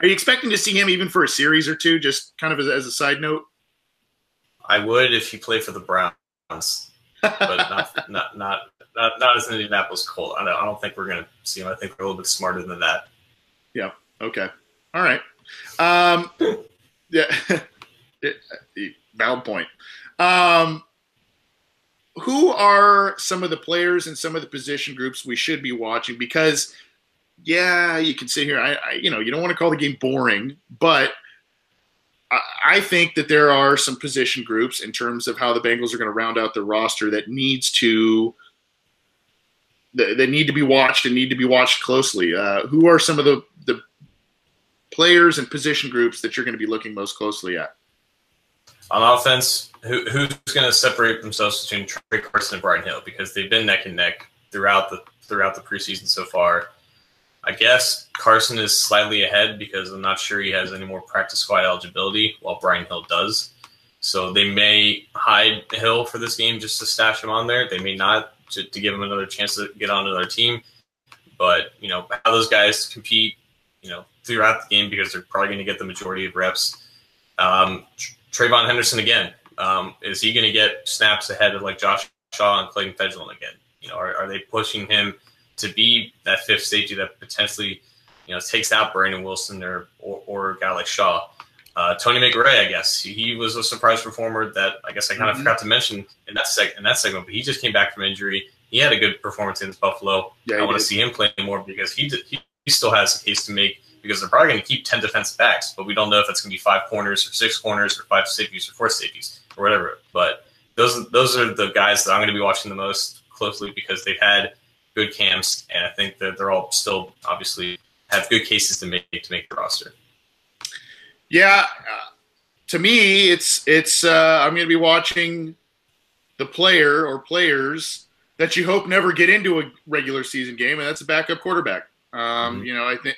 are you expecting to see him even for a series or two? Just kind of as, as a side note. I would if he played for the Browns, but not not not not, not as an Indianapolis Colt. I don't, I don't think we're going to see him. I think we're a little bit smarter than that. Yeah. Okay. All right. Um, yeah. Valid point. Um, who are some of the players and some of the position groups we should be watching? Because, yeah, you can sit here. I, I you know, you don't want to call the game boring, but I, I think that there are some position groups in terms of how the Bengals are going to round out their roster that needs to – that, need to be watched and need to be watched closely. Uh, who are some of the, the players and position groups that you're going to be looking most closely at? On offense, who, who's going to separate themselves between Tra Carson and Brian Hill because they've been neck and neck throughout the throughout the preseason so far. I guess Carson is slightly ahead because I'm not sure he has any more practice squad eligibility, while Brian Hill does. So they may hide Hill for this game just to stash him on there. They may not to, to give him another chance to get on another team. But you know how those guys compete, you know, throughout the game because they're probably going to get the majority of reps. Um, Trayvon Henderson again. Um, is he going to get snaps ahead of like Josh Shaw and Clayton Fejedelem again? You know, are, are they pushing him to be that fifth safety that potentially, you know, takes out Brandon Wilson or or, or a guy like Shaw? Uh, Tony McRae, I guess he was a surprise performer that I guess I kind of mm-hmm. forgot to mention in that seg- in that segment, but he just came back from injury. He had a good performance in Buffalo. Yeah, I want to see him play more because he, did, he he still has a case to make because they're probably going to keep ten defensive backs, but we don't know if that's going to be five corners or six corners or five safeties or four safeties or whatever. But those those are the guys that I'm going to be watching the most closely because they've had good camps, and I think that they're all still obviously have good cases to make to make the roster. Yeah, uh, to me, it's it's uh, I'm going to be watching the player or players that you hope never get into a regular season game, and that's a backup quarterback. Um, mm-hmm. You know, I think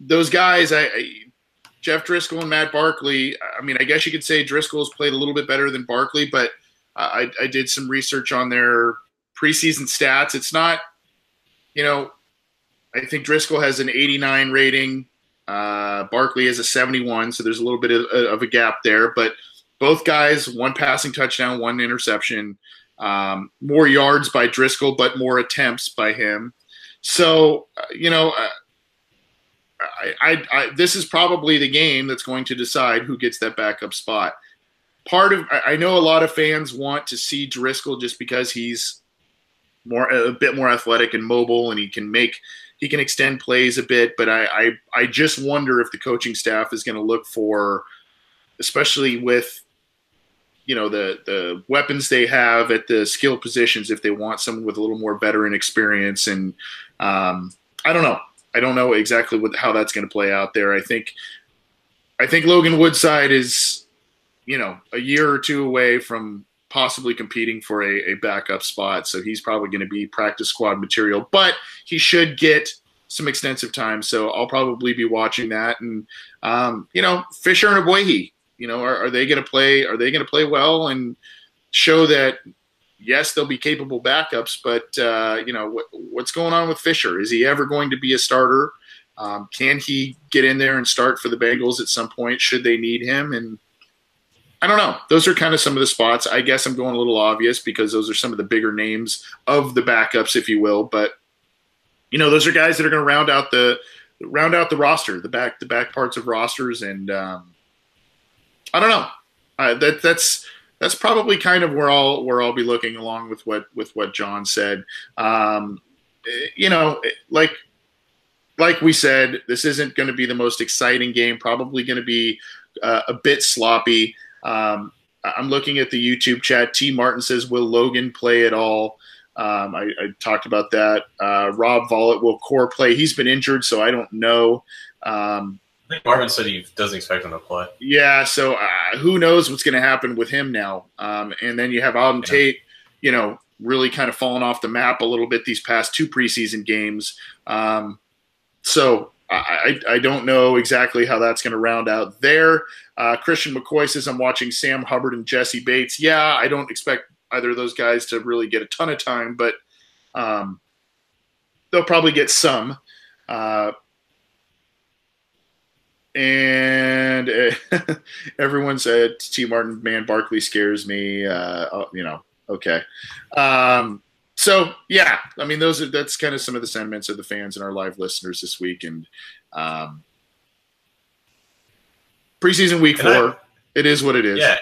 those guys, I, I, Jeff Driskel and Matt Barkley. I mean, I guess you could say Driskel's played a little bit better than Barkley, but I, I did some research on their preseason stats. It's not, you know, I think Driskel has an 89 rating. Uh, Barkley has a 71, so there's a little bit of, of, a gap there. But both guys, one passing touchdown, one interception. Um, more yards by Driskel, but more attempts by him. So, uh, you know, uh, I, I, I, this is probably the game that's going to decide who gets that backup spot. Part of I know a lot of fans want to see Driskel just because he's more a bit more athletic and mobile, and he can make he can extend plays a bit. But I I, I just wonder if the coaching staff is going to look for, especially with you know the the weapons they have at the skill positions, if they want someone with a little more veteran experience, and um, I don't know. I don't know exactly what, how that's going to play out there. I think I think Logan Woodside is, you know, a year or two away from possibly competing for a, a backup spot. So he's probably going to be practice squad material, but he should get some extensive time. So I'll probably be watching that. And um, you know, Fisher and Ogbuehi, you know, are, are they going to play? Are they going to play well and show that yes, they'll be capable backups, but uh, you know what, what's going on with Fisher? Is he ever going to be a starter? Um, can he get in there and start for the Bengals at some point? Should they need him? And I don't know. Those are kind of some of the spots. I guess I'm going a little obvious because those are some of the bigger names of the backups, if you will. But you know, those are guys that are going to round out the round out the roster, the back the back parts of rosters, and um, I don't know. Uh, that that's that's probably kind of where I'll where I'll be looking along with what with what John said. Um, you know, like like we said, this isn't going to be the most exciting game. Probably going to be uh, a bit sloppy. Um, I'm looking at the YouTube chat. T. Martin says, "Will Logan play at all?" Um, I, I, talked about that. Uh, Rob Vollett will core play. He's been injured, so I don't know. Um, I think Marvin said he doesn't expect him to play. Yeah, so uh, who knows what's going to happen with him now? Um, and then you have Auden yeah. Tate, you know, really kind of fallen off the map a little bit these past two preseason games. Um, so I, I, don't know exactly how that's going to round out there. Uh, Christian McCoy says I'm watching Sam Hubbard and Jessie Bates. Yeah, I don't expect either of those guys to really get a ton of time, but um, they'll probably get some. Uh, and uh, everyone said T. Martin, man, Barkley scares me. Uh, oh, you know, okay. Um, so yeah, I mean, those are that's kind of some of the sentiments of the fans and our live listeners this week, and um, preseason week and four. I, it is what it is. Yeah,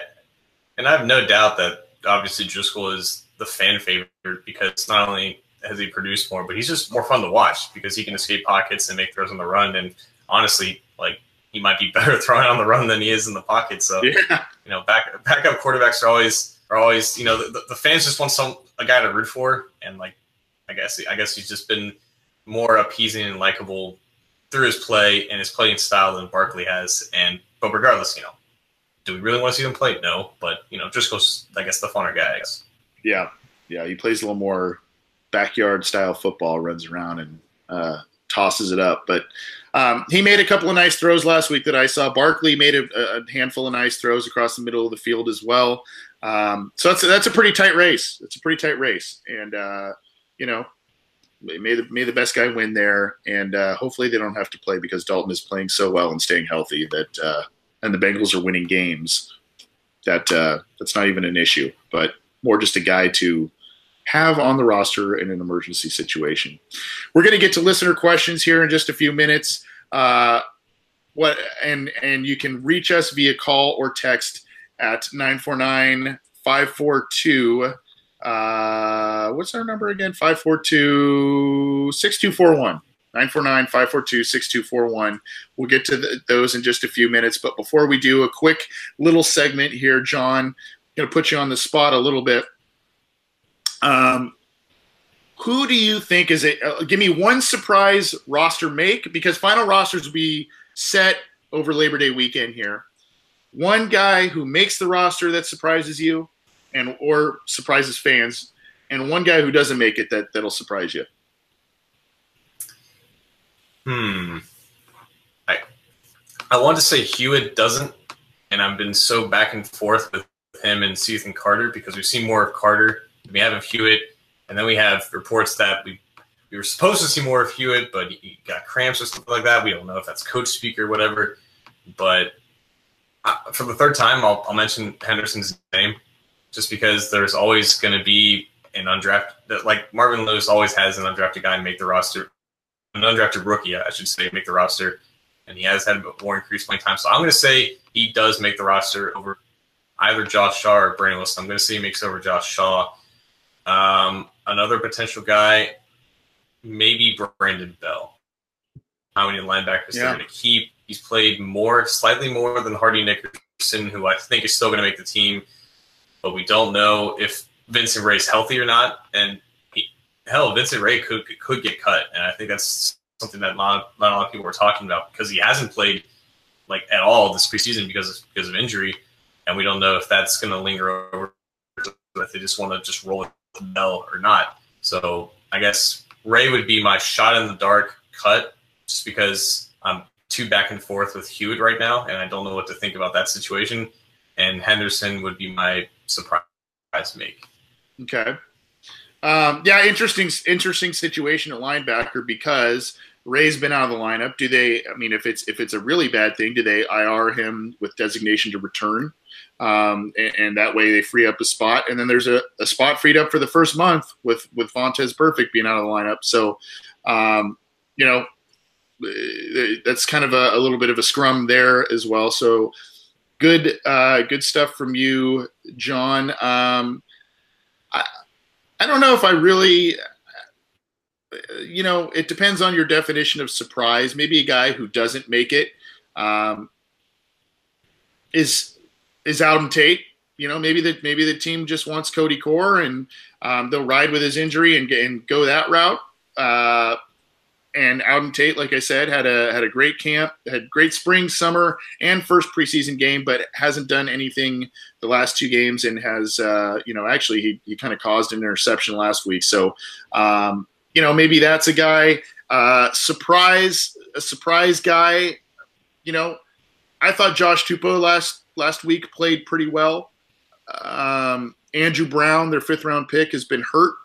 and I have no doubt that obviously Driskel is the fan favorite because not only has he produced more, but he's just more fun to watch because he can escape pockets and make throws on the run. And honestly, like he might be better throwing on the run than he is in the pocket. So yeah. you know, back backup quarterbacks are always are always you know the, the fans just want some a guy to root for, and like I guess I guess he's just been more appeasing and likable through his play and his playing style than Barkley has. And but regardless, you know, do we really want to see him play? No, but you know, Driskel's I guess the funner guy. Yeah, yeah, he plays a little more backyard style football, runs around and uh, tosses it up. But um, he made a couple of nice throws last week that I saw. Barkley made a, a handful of nice throws across the middle of the field as well. Um, so that's that's a pretty tight race. It's a pretty tight race, and uh, you know, may the may the best guy win there, and uh, hopefully they don't have to play because Dalton is playing so well and staying healthy that, uh, and the Bengals are winning games. That uh, that's not even an issue, but more just a guy to have on the roster in an emergency situation. We're going to get to listener questions here in just a few minutes. Uh, what and and you can reach us via call or text at 949 542 uh, what's our number again 542 6241 949 542 6241. We'll get to the, those in just a few minutes. But before we do, a quick little segment here, John. I'm going to put you on the spot a little bit. Um, who do you think is a uh, give me one surprise roster make because final rosters will be set over Labor Day weekend here. One guy who makes the roster that surprises you and or surprises fans and one guy who doesn't make it that that'll surprise you. Hmm. I I want to say Hewitt doesn't and I've been so back and forth with him and Cethan Carter because we've seen more of Carter we have of Hewitt, and then we have reports that we we were supposed to see more of Hewitt, but he got cramps or something like that. We don't know if that's coach speak or whatever. But uh, for the third time, I'll, I'll mention Henderson's name, just because there's always going to be an undrafted, like Marvin Lewis always has an undrafted guy make the roster, an undrafted rookie, I should say, make the roster, and he has had more increased playing time. So I'm going to say he does make the roster over either Josh Shaw or Brandon Wilson. I'm going to say he makes over Josh Shaw. Um, another potential guy, maybe Brandon Bell. How many linebackers yeah. they're going to keep? He's played more, slightly more than Hardy Nickerson, who I think is still going to make the team, but we don't know if Vincent Rey's healthy or not. And hell, Vincent Rey could could get cut, and I think that's something that not, not a lot of people were talking about because he hasn't played like at all this preseason because of, because of injury, and we don't know if that's going to linger over. If they just want to just roll it Bell or not. So I guess Rey would be my shot in the dark cut, just because I'm too back and forth with Hewitt right now, and I don't know what to think about that situation. And Henderson would be my surprise make. Okay. Um, yeah, interesting, interesting situation at linebacker because Rey's been out of the lineup. Do they? I mean, if it's if it's a really bad thing, do they IR him with designation to return? um, and, and, that way they free up a spot. And then there's a, a, spot freed up for the first month with with Vontaze Burfict being out of the lineup. So, um, you know, that's kind of a, a, little bit of a scrum there as well. So, good uh, good stuff from you, John. Um, I I don't know if I really. You know, it depends on your definition of surprise. Maybe a guy who doesn't make it um, is is Tate. You know, maybe that maybe the team just wants Cody Core and um, they'll ride with his injury and, and go that route. Uh, and Auden Tate, like I said, had a had a great camp, had great spring, summer, and first preseason game, but hasn't done anything the last two games, and has uh, you know actually he he kind of caused an interception last week. So um, you know maybe that's a guy uh, surprise a surprise guy. You know, I thought Josh Tupou last last week played pretty well. Um, Andrew Brown, their fifth round pick, has been hurt,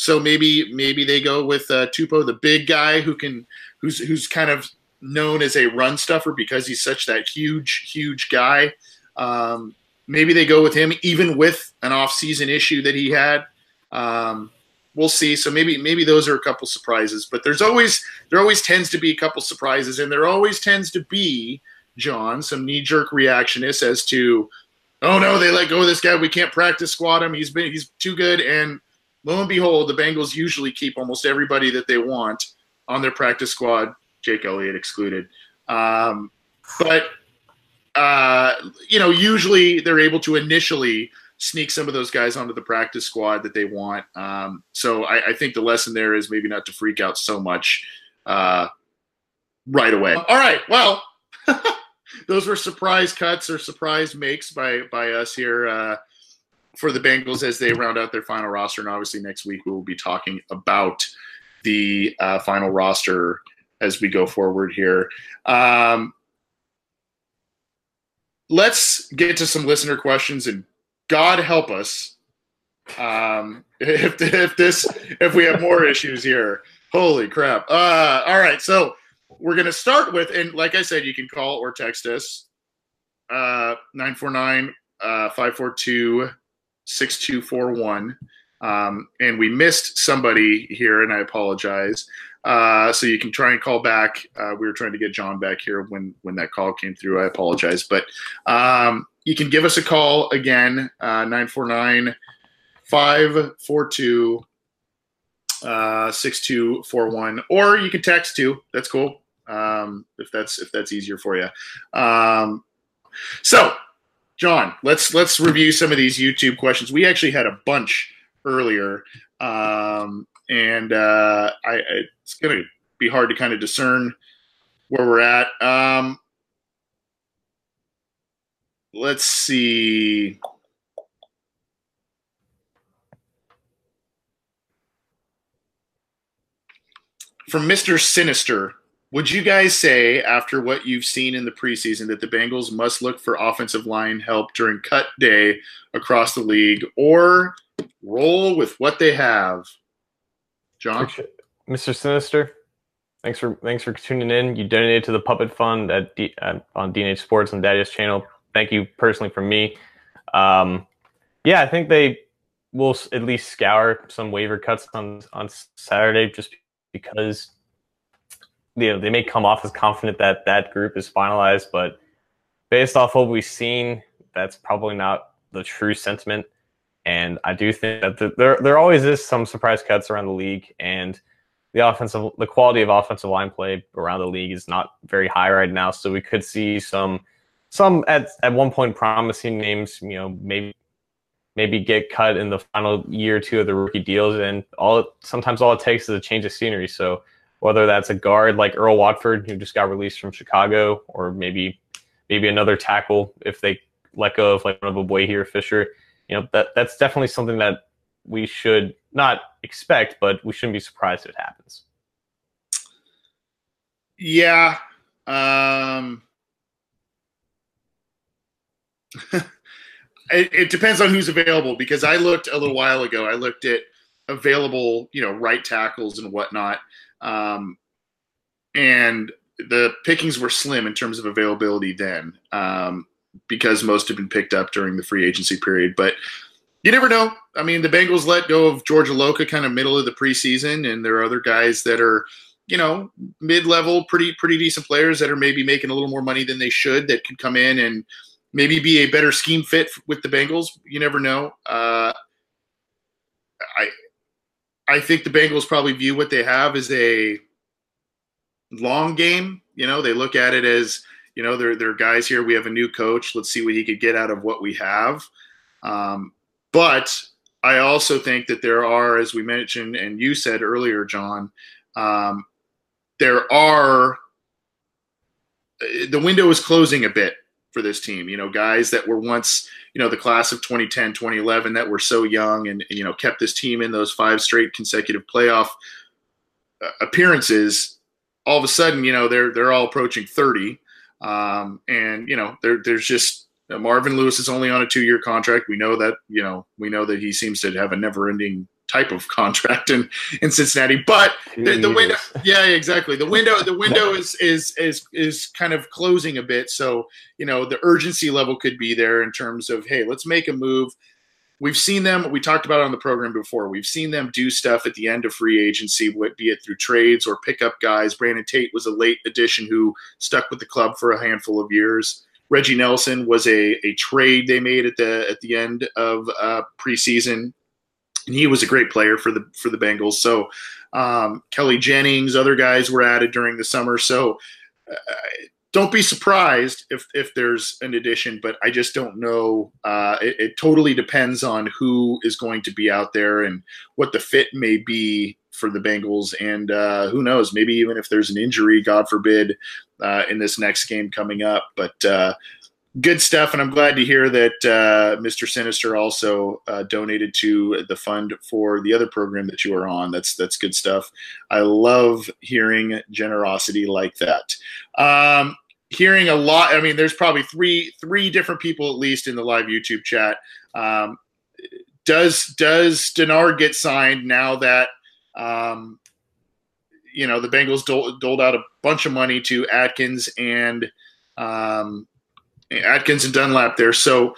so maybe maybe they go with uh, Tupou, the big guy who can who's who's kind of known as a run stuffer because he's such that huge huge guy. Um, maybe they go with him even with an off season issue that he had. Um, we'll see. So maybe maybe those are a couple surprises, but there's always there always tends to be a couple surprises, and there always tends to be John, some knee jerk reactionists as to, oh no, they let go of this guy. We can't practice squad him. He's been he's too good. And lo and behold, the Bengals usually keep almost everybody that they want on their practice squad, Jake Elliott excluded. Um, but uh, you know, usually they're able to initially sneak some of those guys onto the practice squad that they want. Um, so I, I, think the lesson there is maybe not to freak out so much uh, right away. All right, well. those were surprise cuts or surprise makes by by us here uh, for the Bengals as they round out their final roster. And obviously, next week we will be talking about the uh, final roster as we go forward here. Um, let's get to some listener questions, and God help us um, if if this if we have more issues here. Holy crap! Uh, all right, so we're gonna start with, and like I said, you can call or text us uh, 949 uh, 542 6241. Um, and we missed somebody here, and I apologize. Uh, so you can try and call back. Uh, we were trying to get John back here when when that call came through. I apologize, but um, you can give us a call again uh, 949 542 uh, 6241 or you can text too that's cool um, if that's if that's easier for you um, so john let's let's review some of these youtube questions we actually had a bunch earlier um, and uh, I, it's going to be hard to kind of discern where we're at um, let's see from Mr. Sinister, would you guys say, after what you've seen in the preseason, that the Bengals must look for offensive line help during cut day across the league or roll with what they have? John? Mr. Sinister, thanks for thanks for tuning in. You donated to the Puppet Fund at D, uh, on DNH Sports on Daddy's channel. Thank you personally from me. Um, yeah, I think they will at least scour some waiver cuts on on Saturday just because you know they may come off as confident that that group is finalized, but based off what we've seen, that's probably not the true sentiment. And I do think that the, there there always is some surprise cuts around the league, and the offensive the quality of offensive line play around the league is not very high right now. So we could see some some at at one point promising names, you know, maybe maybe get cut in the final year or two of the rookie deals. And all sometimes all it takes is a change of scenery. So whether that's a guard like Earl Watford who just got released from Chicago, or maybe maybe another tackle if they let go of like one of Ogbuehi Fisher, you know that that's definitely something that we should not expect, but we shouldn't be surprised if it happens. Yeah. Um it, it, depends on who's available because I looked a little while ago. I looked at available, you know, right tackles and whatnot, um, and the pickings were slim in terms of availability then um, because most have been picked up during the free agency period. But you never know. I mean, the Bengals let go of George Iloka kind of middle of the preseason, and there are other guys that are, you know, mid-level, pretty pretty decent players that are maybe making a little more money than they should that could come in and maybe be a better scheme fit with the Bengals. You never know. Uh, I I think the Bengals probably view what they have as a long game. You know, they look at it as you know they're they're guys here. We have a new coach. Let's see what he could get out of what we have. Um, but I also think that there are, as we mentioned and you said earlier, John, um, there are the window is closing a bit for this team. You know, guys that were once, you know, the class of 2010, 2011 that were so young and, you know, kept this team in those five straight consecutive playoff uh, appearances. All of a sudden, you know, they're they're all approaching 30. Um, and you know, there, there's just Marvin Lewis is only on a two year contract. We know that, you know, we know that he seems to have a never ending type of contract in in Cincinnati. But the, the window, yeah, exactly. The window, the window is is is is kind of closing a bit. So you know the urgency level could be there in terms of hey, let's make a move. We've seen them. We talked about on the program before. We've seen them do stuff at the end of free agency, be it through trades or pick up guys. Brandon Tate was a late addition who stuck with the club for a handful of years. Reggie Nelson was a, a trade they made at the at the end of uh, preseason and he was a great player for the for the Bengals. So um, Kelly Jennings, other guys were added during the summer. So uh, don't be surprised if if there's an addition, but I just don't know. Uh, it, it, totally depends on who is going to be out there and what the fit may be for the Bengals, and uh, who knows, maybe even if there's an injury, God forbid, uh, in this next game coming up. But uh, good stuff, and I'm glad to hear that uh, Mr. Sinister also uh, donated to the fund for the other program that you are on. That's that's good stuff. I love hearing generosity like that. Um, hearing a lot. I mean, there's probably three three different people at least in the live YouTube chat. Um, does does Denard get signed now that um, you know the Bengals doled out a bunch of money to Atkins and um, Atkins and Dunlap there. So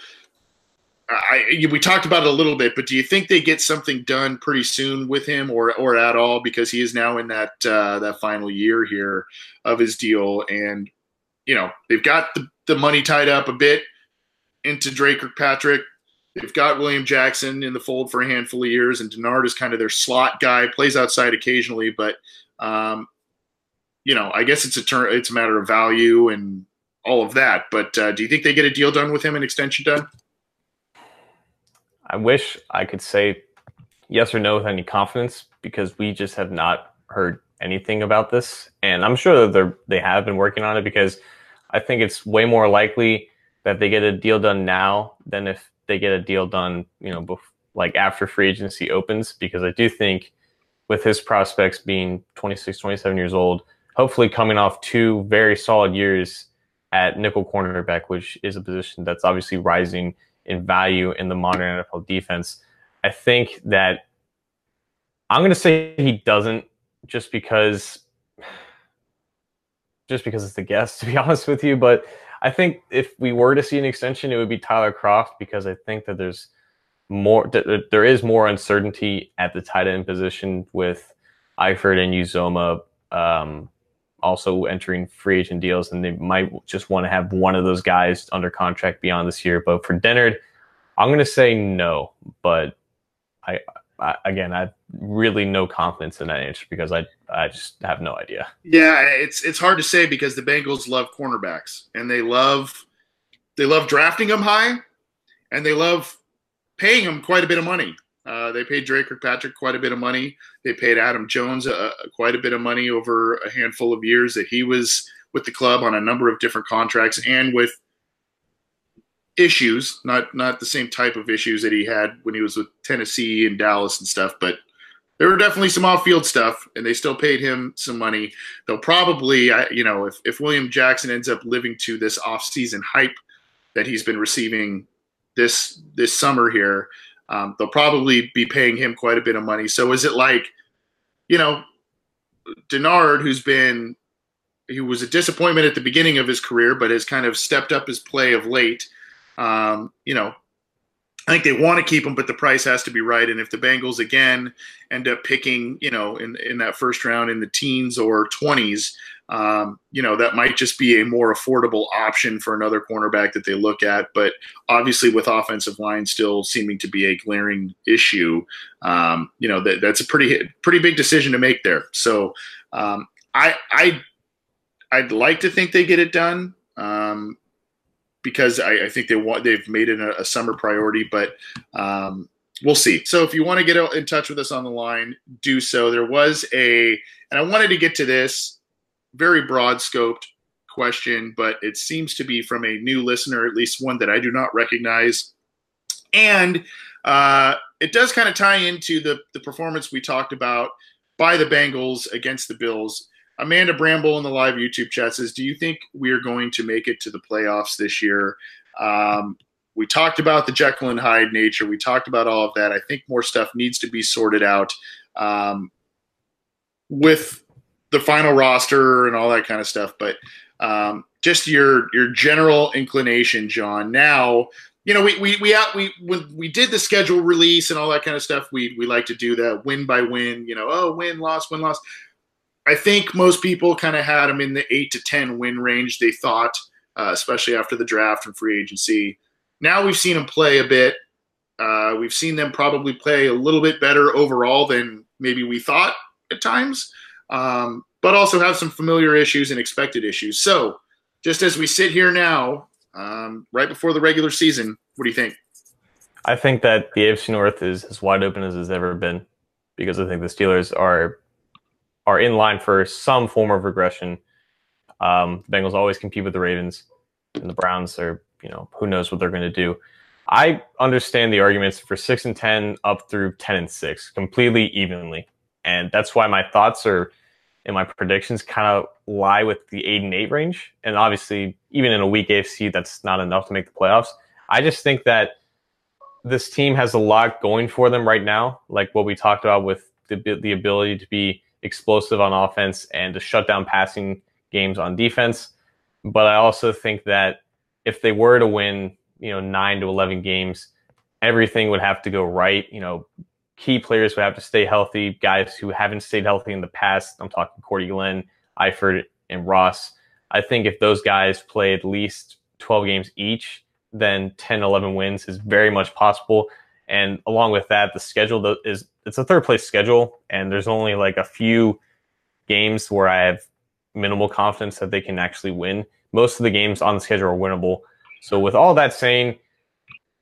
I, we talked about it a little bit, but do you think they get something done pretty soon with him, or or at all, because he is now in that uh, that final year here of his deal, and you know they've got the, the money tied up a bit into Dre Kirkpatrick. They've got William Jackson in the fold for a handful of years, and Denard is kind of their slot guy, plays outside occasionally, but um, you know, I guess it's a turn, it's a matter of value and all of that. But uh, do you think they get a deal done with him, an extension done? I wish I could say yes or no with any confidence because we just have not heard anything about this, and I'm sure that they're they have been working on it because I think it's way more likely that they get a deal done now than if they get a deal done, you know, bef- like after free agency opens. Because I do think with his prospects being 26, 27 years old, hopefully coming off two very solid years at nickel cornerback, which is a position that's obviously rising in value in the modern NFL defense. I think that I'm going to say he doesn't just because just because it's the guess to be honest with you, but I think if we were to see an extension it would be Tyler Kroft because I think that there's more there is more uncertainty at the tight end position with Eifert and Uzomah um, also entering free agent deals, and they might just want to have one of those guys under contract beyond this year. But for Denard, I'm going to say no. But I, I, again, I really no confidence in that answer because I I just have no idea. Yeah, it's it's hard to say because the Bengals love cornerbacks and they love they love drafting them high, and they love paying them quite a bit of money. Uh, they paid Dre Kirkpatrick quite a bit of money. They paid Adam Jones uh, quite a bit of money over a handful of years that he was with the club on a number of different contracts and with issues, not not the same type of issues that he had when he was with Tennessee and Dallas and stuff, but there were definitely some off-field stuff, and they still paid him some money. They'll probably, you know, if, if William Jackson ends up living to this off-season hype that he's been receiving this this summer here. Um, they'll probably be paying him quite a bit of money. So is it like, you know, Denard, who's been he was a disappointment at the beginning of his career, but has kind of stepped up his play of late. Um, you know, I think they want to keep him, but the price has to be right. And if the Bengals again end up picking, you know, in in that first round in the teens or twenties, um, you know, that might just be a more affordable option for another cornerback that they look at. But obviously, with offensive line still seeming to be a glaring issue, um, you know, that, that's a pretty pretty big decision to make there. So um, I I I'd like to think they get it done. Um, because I, I, think they want they've made it a, a summer priority, but um, we'll see. So if you want to get in touch with us on the line, do so. There was a, and I wanted to get to this very broad scoped question, but it seems to be from a new listener, at least one that I do not recognize. And uh, it does kind of tie into the, the performance we talked about by the Bengals against the Bills. Amanda Bramble in the live YouTube chat says, Do you think we are going to make it to the playoffs this year? Um, we talked about the Jekyll and Hyde nature. We talked about all of that. I think more stuff needs to be sorted out um, with the final roster and all that kind of stuff. But um, just your your general inclination, John. Now, you know, we we we out we we did the schedule release and all that kind of stuff. We we like to do that win by win. You know, oh win loss win loss. I think most people kind of had them in the eight to ten win range. They thought, uh, especially after the draft and free agency. Now we've seen them play a bit. Uh, we've seen them probably play a little bit better overall than maybe we thought at times um, but also have some familiar issues and expected issues. So, just as we sit here now, um, right before the regular season, what do you think? I think that the AFC North is as wide open as it's ever been because I think the Steelers are are in line for some form of regression. Um, the Bengals always compete with the Ravens, and the Browns are you know, who knows what they're going to do. I understand the arguments for six and ten up through ten and six completely evenly, and that's why my thoughts are and my predictions kind of lie with the eight and eight range. And obviously, even in a weak AFC, that's not enough to make the playoffs. I just think that this team has a lot going for them right now, like what we talked about with the the ability to be explosive on offense and to shut down passing games on defense. But I also think that if they were to win, you know, nine to eleven games, everything would have to go right. You know, key players would have to stay healthy. Guys who haven't stayed healthy in the past, I'm talking Cordy Glenn, Eifert, and Ross. I think if those guys play at least 12 games each, then 10, 11 wins is very much possible. And along with that, the schedule is it's a third place schedule, and there's only like a few games where I have minimal confidence that they can actually win. Most of the games on the schedule are winnable. So with all that saying,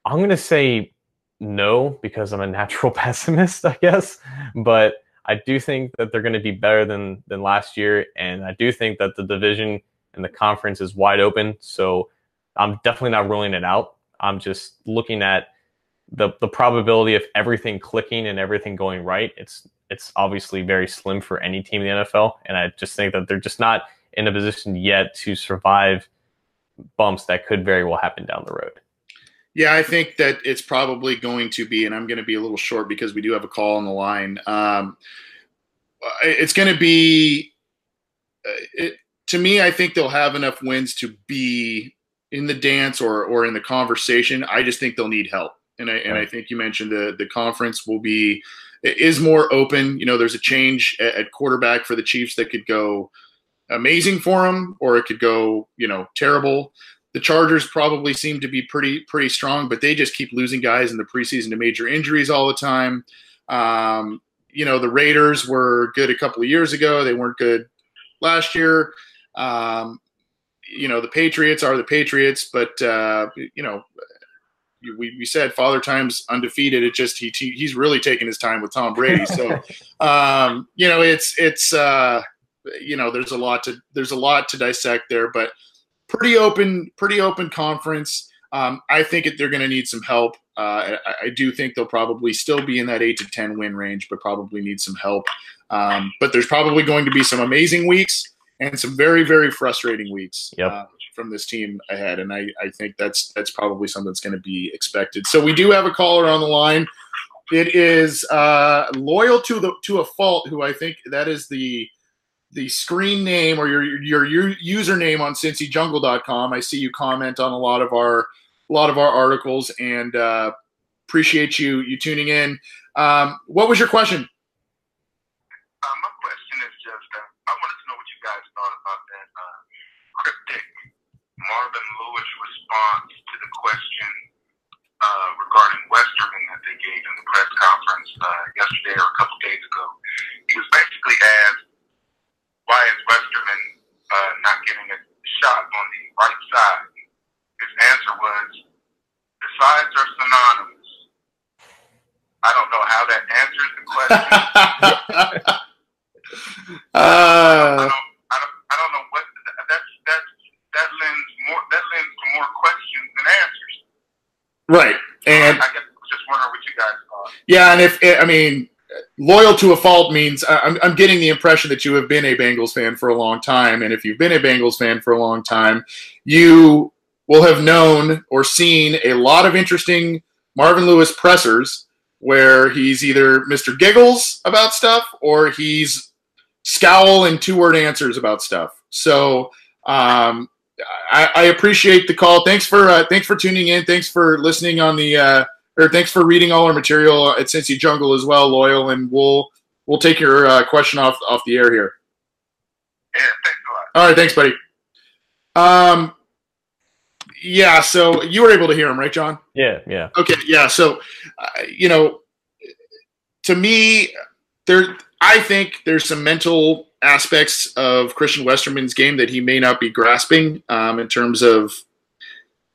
I'm going to say no because I'm a natural pessimist, I guess. But I do think that they're going to be better than than last year, and I do think that the division and the conference is wide open. So I'm definitely not ruling it out. I'm just looking at the the probability of everything clicking and everything going right. It's it's obviously very slim for any team in the NFL, and I just think that they're just not in a position yet to survive bumps that could very well happen down the road. Yeah, I think that it's probably going to be, and I'm going to be a little short because we do have a call on the line. Um, it's going to be, uh, it, to me, I think they'll have enough wins to be in the dance or or in the conversation. I just think they'll need help, and I and I think you mentioned the the conference will be is more open. You know, there's a change at, at quarterback for the Chiefs that could go amazing for them, or it could go you know terrible. The Chargers probably seem to be pretty pretty strong, but they just keep losing guys in the preseason to major injuries all the time. Um, you know, the Raiders were good a couple of years ago. They weren't good last year. Um, you know, the Patriots are the Patriots, but uh, you know, we, we said Father Time's undefeated. It just he he's really taking his time with Tom Brady. So, um, you know, it's it's uh, you know, there's a lot to there's a lot to dissect there, but pretty open, pretty open conference. Um, I think they're going to need some help. Uh, I, I, do think they'll probably still be in that eight to ten win range, but probably need some help. Um, but there's probably going to be some amazing weeks and some very very frustrating weeks yep. uh, from this team ahead, and I, I think that's that's probably something that's going to be expected. So we do have a caller on the line. It is uh, loyal to the to a fault. Who I think that is the the screen name or your your, your username on cincyjungle.com. I see you comment on a lot of our a lot of our articles and uh, appreciate you you tuning in. Um, what was your question? Uh, my question is just uh, I wanted to know what you guys thought about that uh, cryptic Marvin Lewis response to the question uh, regarding Westerman that they gave in the press conference uh, yesterday or a couple days ago. He was basically asked why is Westerman uh, not getting a shot on the right side? His answer was, the sides are synonymous. I don't know how that answers the question. uh, I, don't, I, don't, I don't know what that's that that lends more that lends to more questions than answers. Right, and I, I just wondering what you guys thought. Yeah, and if I mean loyal to a fault means I'm, I'm getting the impression that you have been a Bengals fan for a long time. And if you've been a Bengals fan for a long time, you will have known or seen a lot of interesting Marvin Lewis pressers where he's either Mr. Giggles about stuff or he's scowl and two word answers about stuff. So, um, I, I, appreciate the call. Thanks for uh, thanks for tuning in. Thanks for listening on the uh, or thanks for reading all our material at Cincy Jungle as well, loyal, and we'll we'll take your uh, question off off the air here. Yeah, thanks a lot. All right, thanks, buddy. Um, yeah, so you were able to hear him, right, John? Yeah, yeah. Okay, yeah. So, uh, you know, to me, there, I think there's some mental aspects of Christian Westerman's game that he may not be grasping um, in terms of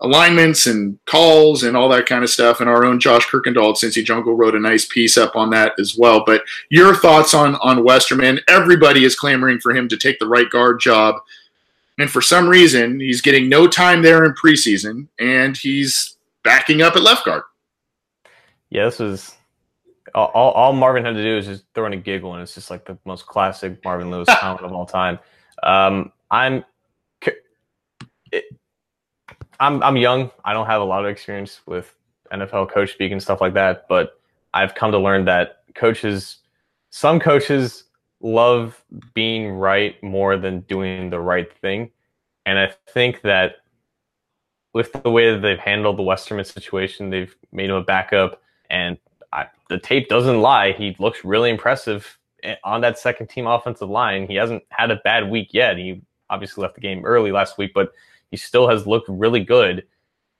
alignments and calls and all that kind of stuff. And our own Josh Kirkendall at Cincy Jungle wrote a nice piece up on that as well. But your thoughts on on Westerman? Everybody is clamoring for him to take the right guard job. And for some reason, he's getting no time there in preseason, and he's backing up at left guard. Yeah, this was all, all Marvin had to do is just throw in a giggle, and it's just like the most classic Marvin Lewis comment of all time. Um, I'm, it, I'm, I'm young. I don't have a lot of experience with NFL coach speak and stuff like that, but I've come to learn that coaches, some coaches love being right more than doing the right thing. And I think that with the way that they've handled the Westerman situation, they've made him a backup. And I, the tape doesn't lie. He looks really impressive eh, on that second team offensive line. He hasn't had a bad week yet. He obviously left the game early last week, but he still has looked really good.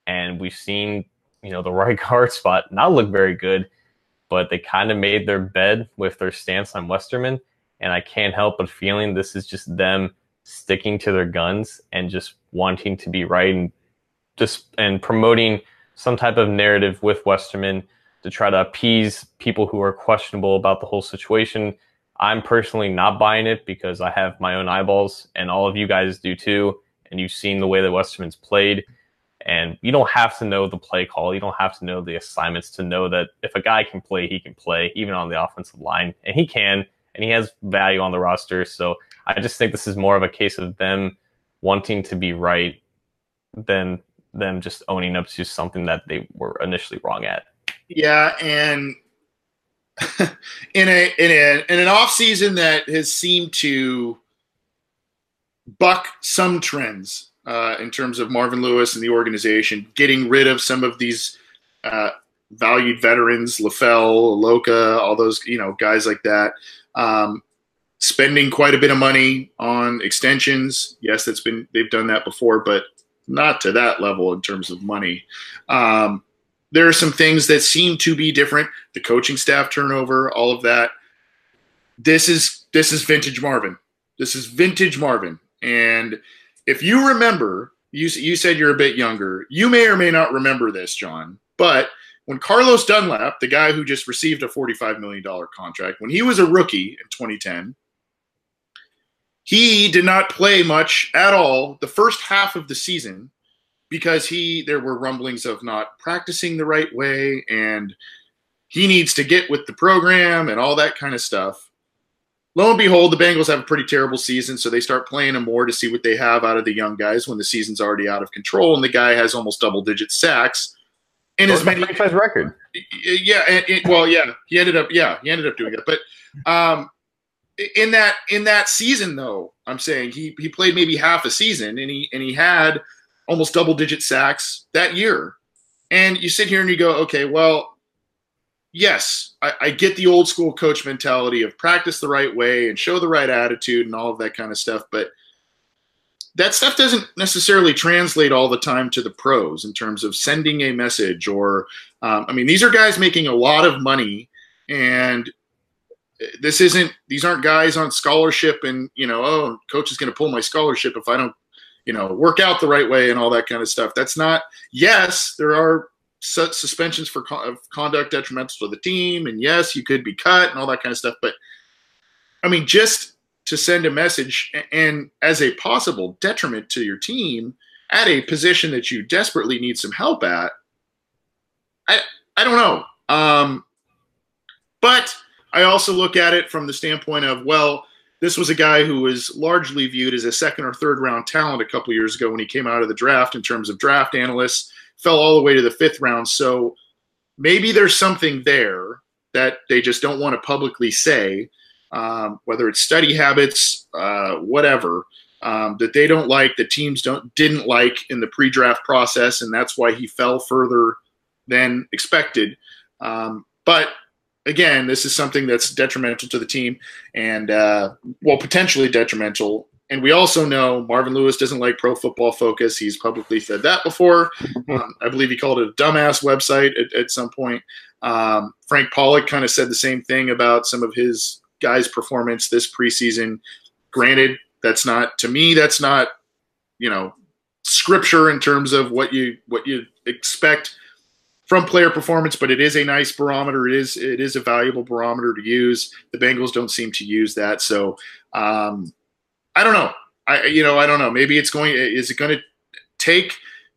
And we've seen, you know, the right guard spot not look very good, but they kind of made their bed with their stance on Westerman. And I can't help but feeling this is just them sticking to their guns and just wanting to be right and just and promoting some type of narrative with Westerman to try to appease people who are questionable about the whole situation. I'm personally not buying it because I have my own eyeballs and all of you guys do too. And you've seen the way that Westerman's played. And you don't have to know the play call. You don't have to know the assignments to know that if a guy can play, he can play, even on the offensive line. And he can and he has value on the roster. So I just think this is more of a case of them wanting to be right than them just owning up to something that they were initially wrong at. Yeah, and in a in a in an off season that has seemed to buck some trends uh, in terms of Marvin Lewis and the organization, getting rid of some of these uh, valued veterans, LaFell, Iloka, all those you know guys like that. Um, spending quite a bit of money on extensions. Yes, that's been they've done that before, but not to that level in terms of money. Um, there are some things that seem to be different. The coaching staff turnover, all of that. This is this is vintage Marvin. This is vintage Marvin. And if you remember, you you said you're a bit younger. You may or may not remember this, John, but when Carlos Dunlap, the guy who just received a $45 million contract, when he was a rookie in 2010, he did not play much at all the first half of the season because he there were rumblings of not practicing the right way and he needs to get with the program and all that kind of stuff. Lo and behold, the Bengals have a pretty terrible season, so they start playing him more to see what they have out of the young guys when the season's already out of control and the guy has almost double digit sacks in as many franchise record. Yeah, it, it, well, yeah, he ended up, yeah, he ended up doing it. But um, in that in that season, though, I'm saying he he played maybe half a season, and he and he had almost double digit sacks that year. And you sit here and you go, okay, well, yes, I, I get the old school coach mentality of practice the right way and show the right attitude and all of that kind of stuff, but that stuff doesn't necessarily translate all the time to the pros in terms of sending a message or um, i mean these are guys making a lot of money and this isn't these aren't guys on scholarship and you know oh coach is going to pull my scholarship if i don't you know work out the right way and all that kind of stuff. That's not yes there are suspensions for conduct detrimental to the team and yes you could be cut and all that kind of stuff but i mean just to send a message and as a possible detriment to your team at a position that you desperately need some help at i i don't know. Um, but i also look at it from the standpoint of well this was a guy who was largely viewed as a second or third round talent a couple years ago when he came out of the draft in terms of draft analysts fell all the way to the fifth round so maybe there's something there that they just don't want to publicly say um, whether it's study habits, uh, whatever, um, that they don't like, the teams don't didn't like in the pre-draft process, and that's why he fell further than expected. Um, but again, this is something that's detrimental to the team, and uh, well, potentially detrimental. And we also know Marvin Lewis doesn't like Pro Football Focus. He's publicly said that before. Um, I believe he called it a dumbass website at, at some point. Um, Frank Pollack kind of said the same thing about some of his guy's performance this preseason. Granted, that's not to me. That's not you know scripture in terms of what you what you expect from player performance, but it is a nice barometer. It is it is a valuable barometer to use. The Bengals don't seem to use that, so um, I don't know. I you know I don't know. Maybe it's going. Is it going to take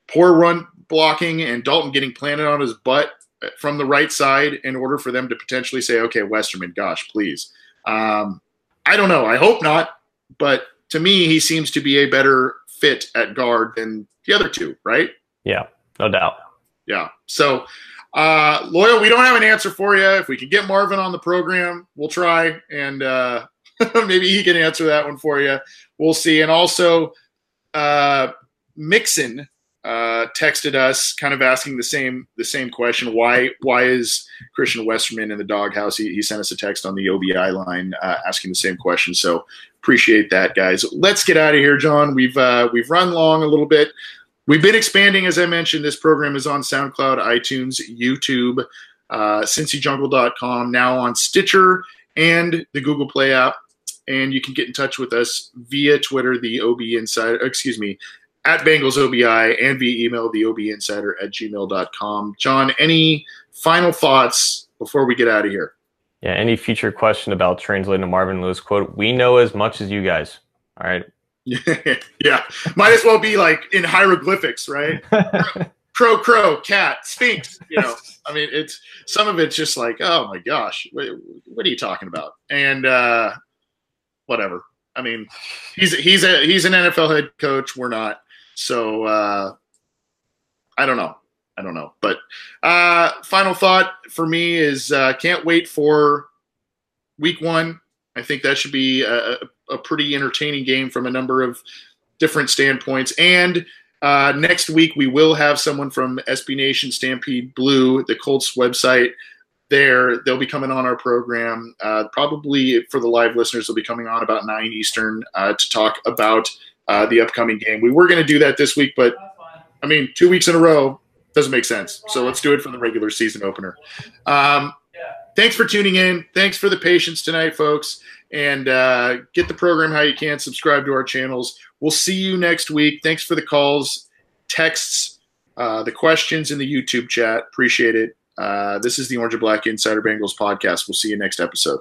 poor run blocking and Dalton getting planted on his butt from the right side in order for them to potentially say, okay, Westerman, gosh, please. Um, I don't know. I hope not. But to me, he seems to be a better fit at guard than the other two, right? Yeah, no doubt. Yeah. So, uh, Loyal, we don't have an answer for you. If we can get Marvin on the program, we'll try. And uh, maybe he can answer that one for you. We'll see. And also, uh, Mixon uh, texted us, kind of asking the same the same question. Why why is Christian Westerman in the doghouse? He, he sent us a text on the OBI line uh, asking the same question. So appreciate that, guys. Let's get out of here, John. We've uh, we've run long a little bit. We've been expanding, as I mentioned. This program is on SoundCloud, iTunes, YouTube, uh, CincyJungle.com, now on Stitcher and the Google Play app. And you can get in touch with us via Twitter, the OB Insider, excuse me, at Bengals OBI and via email, the OB Insider at gmail.com. John, any final thoughts before we get out of here? Yeah, any future question about translating the Marvin Lewis quote? We know as much as you guys. All right. yeah, might as well be like in hieroglyphics, right? crow, crow, cat, sphinx. You know, I mean, it's some of it's just like, oh my gosh, what, what are you talking about? And uh, whatever. I mean, he's he's a he's an NFL head coach. We're not. So uh, I don't know. I don't know. But uh, final thought for me is uh, can't wait for week one. I think that should be a, a pretty entertaining game from a number of different standpoints. And uh, next week, we will have someone from SB Nation Stampede Blue, the Colts website. There, they'll be coming on our program. Uh, probably for the live listeners, they'll be coming on about nine Eastern uh, to talk about uh, the upcoming game. We were going to do that this week, but I mean, two weeks in a row doesn't make sense. So let's do it for the regular season opener. Um, thanks for tuning in. Thanks for the patience tonight, folks. And uh, get the program how you can. Subscribe to our channels. We'll see you next week. Thanks for the calls, texts, uh, the questions in the YouTube chat. Appreciate it. Uh, this is the Orange and Black Insider Bengals podcast. We'll see you next episode.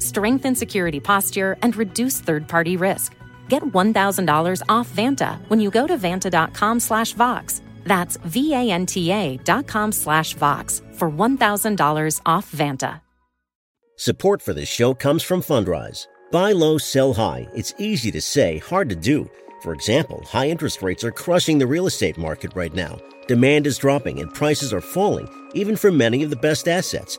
strengthen security posture, and reduce third-party risk. Get $1,000 off Vanta when you go to vanta.com slash Vox. That's V-A-N-T-A dot com slash Vox for $1,000 off Vanta. Support for this show comes from Fundrise. Buy low, sell high. It's easy to say, hard to do. For example, high interest rates are crushing the real estate market right now. Demand is dropping and prices are falling, even for many of the best assets.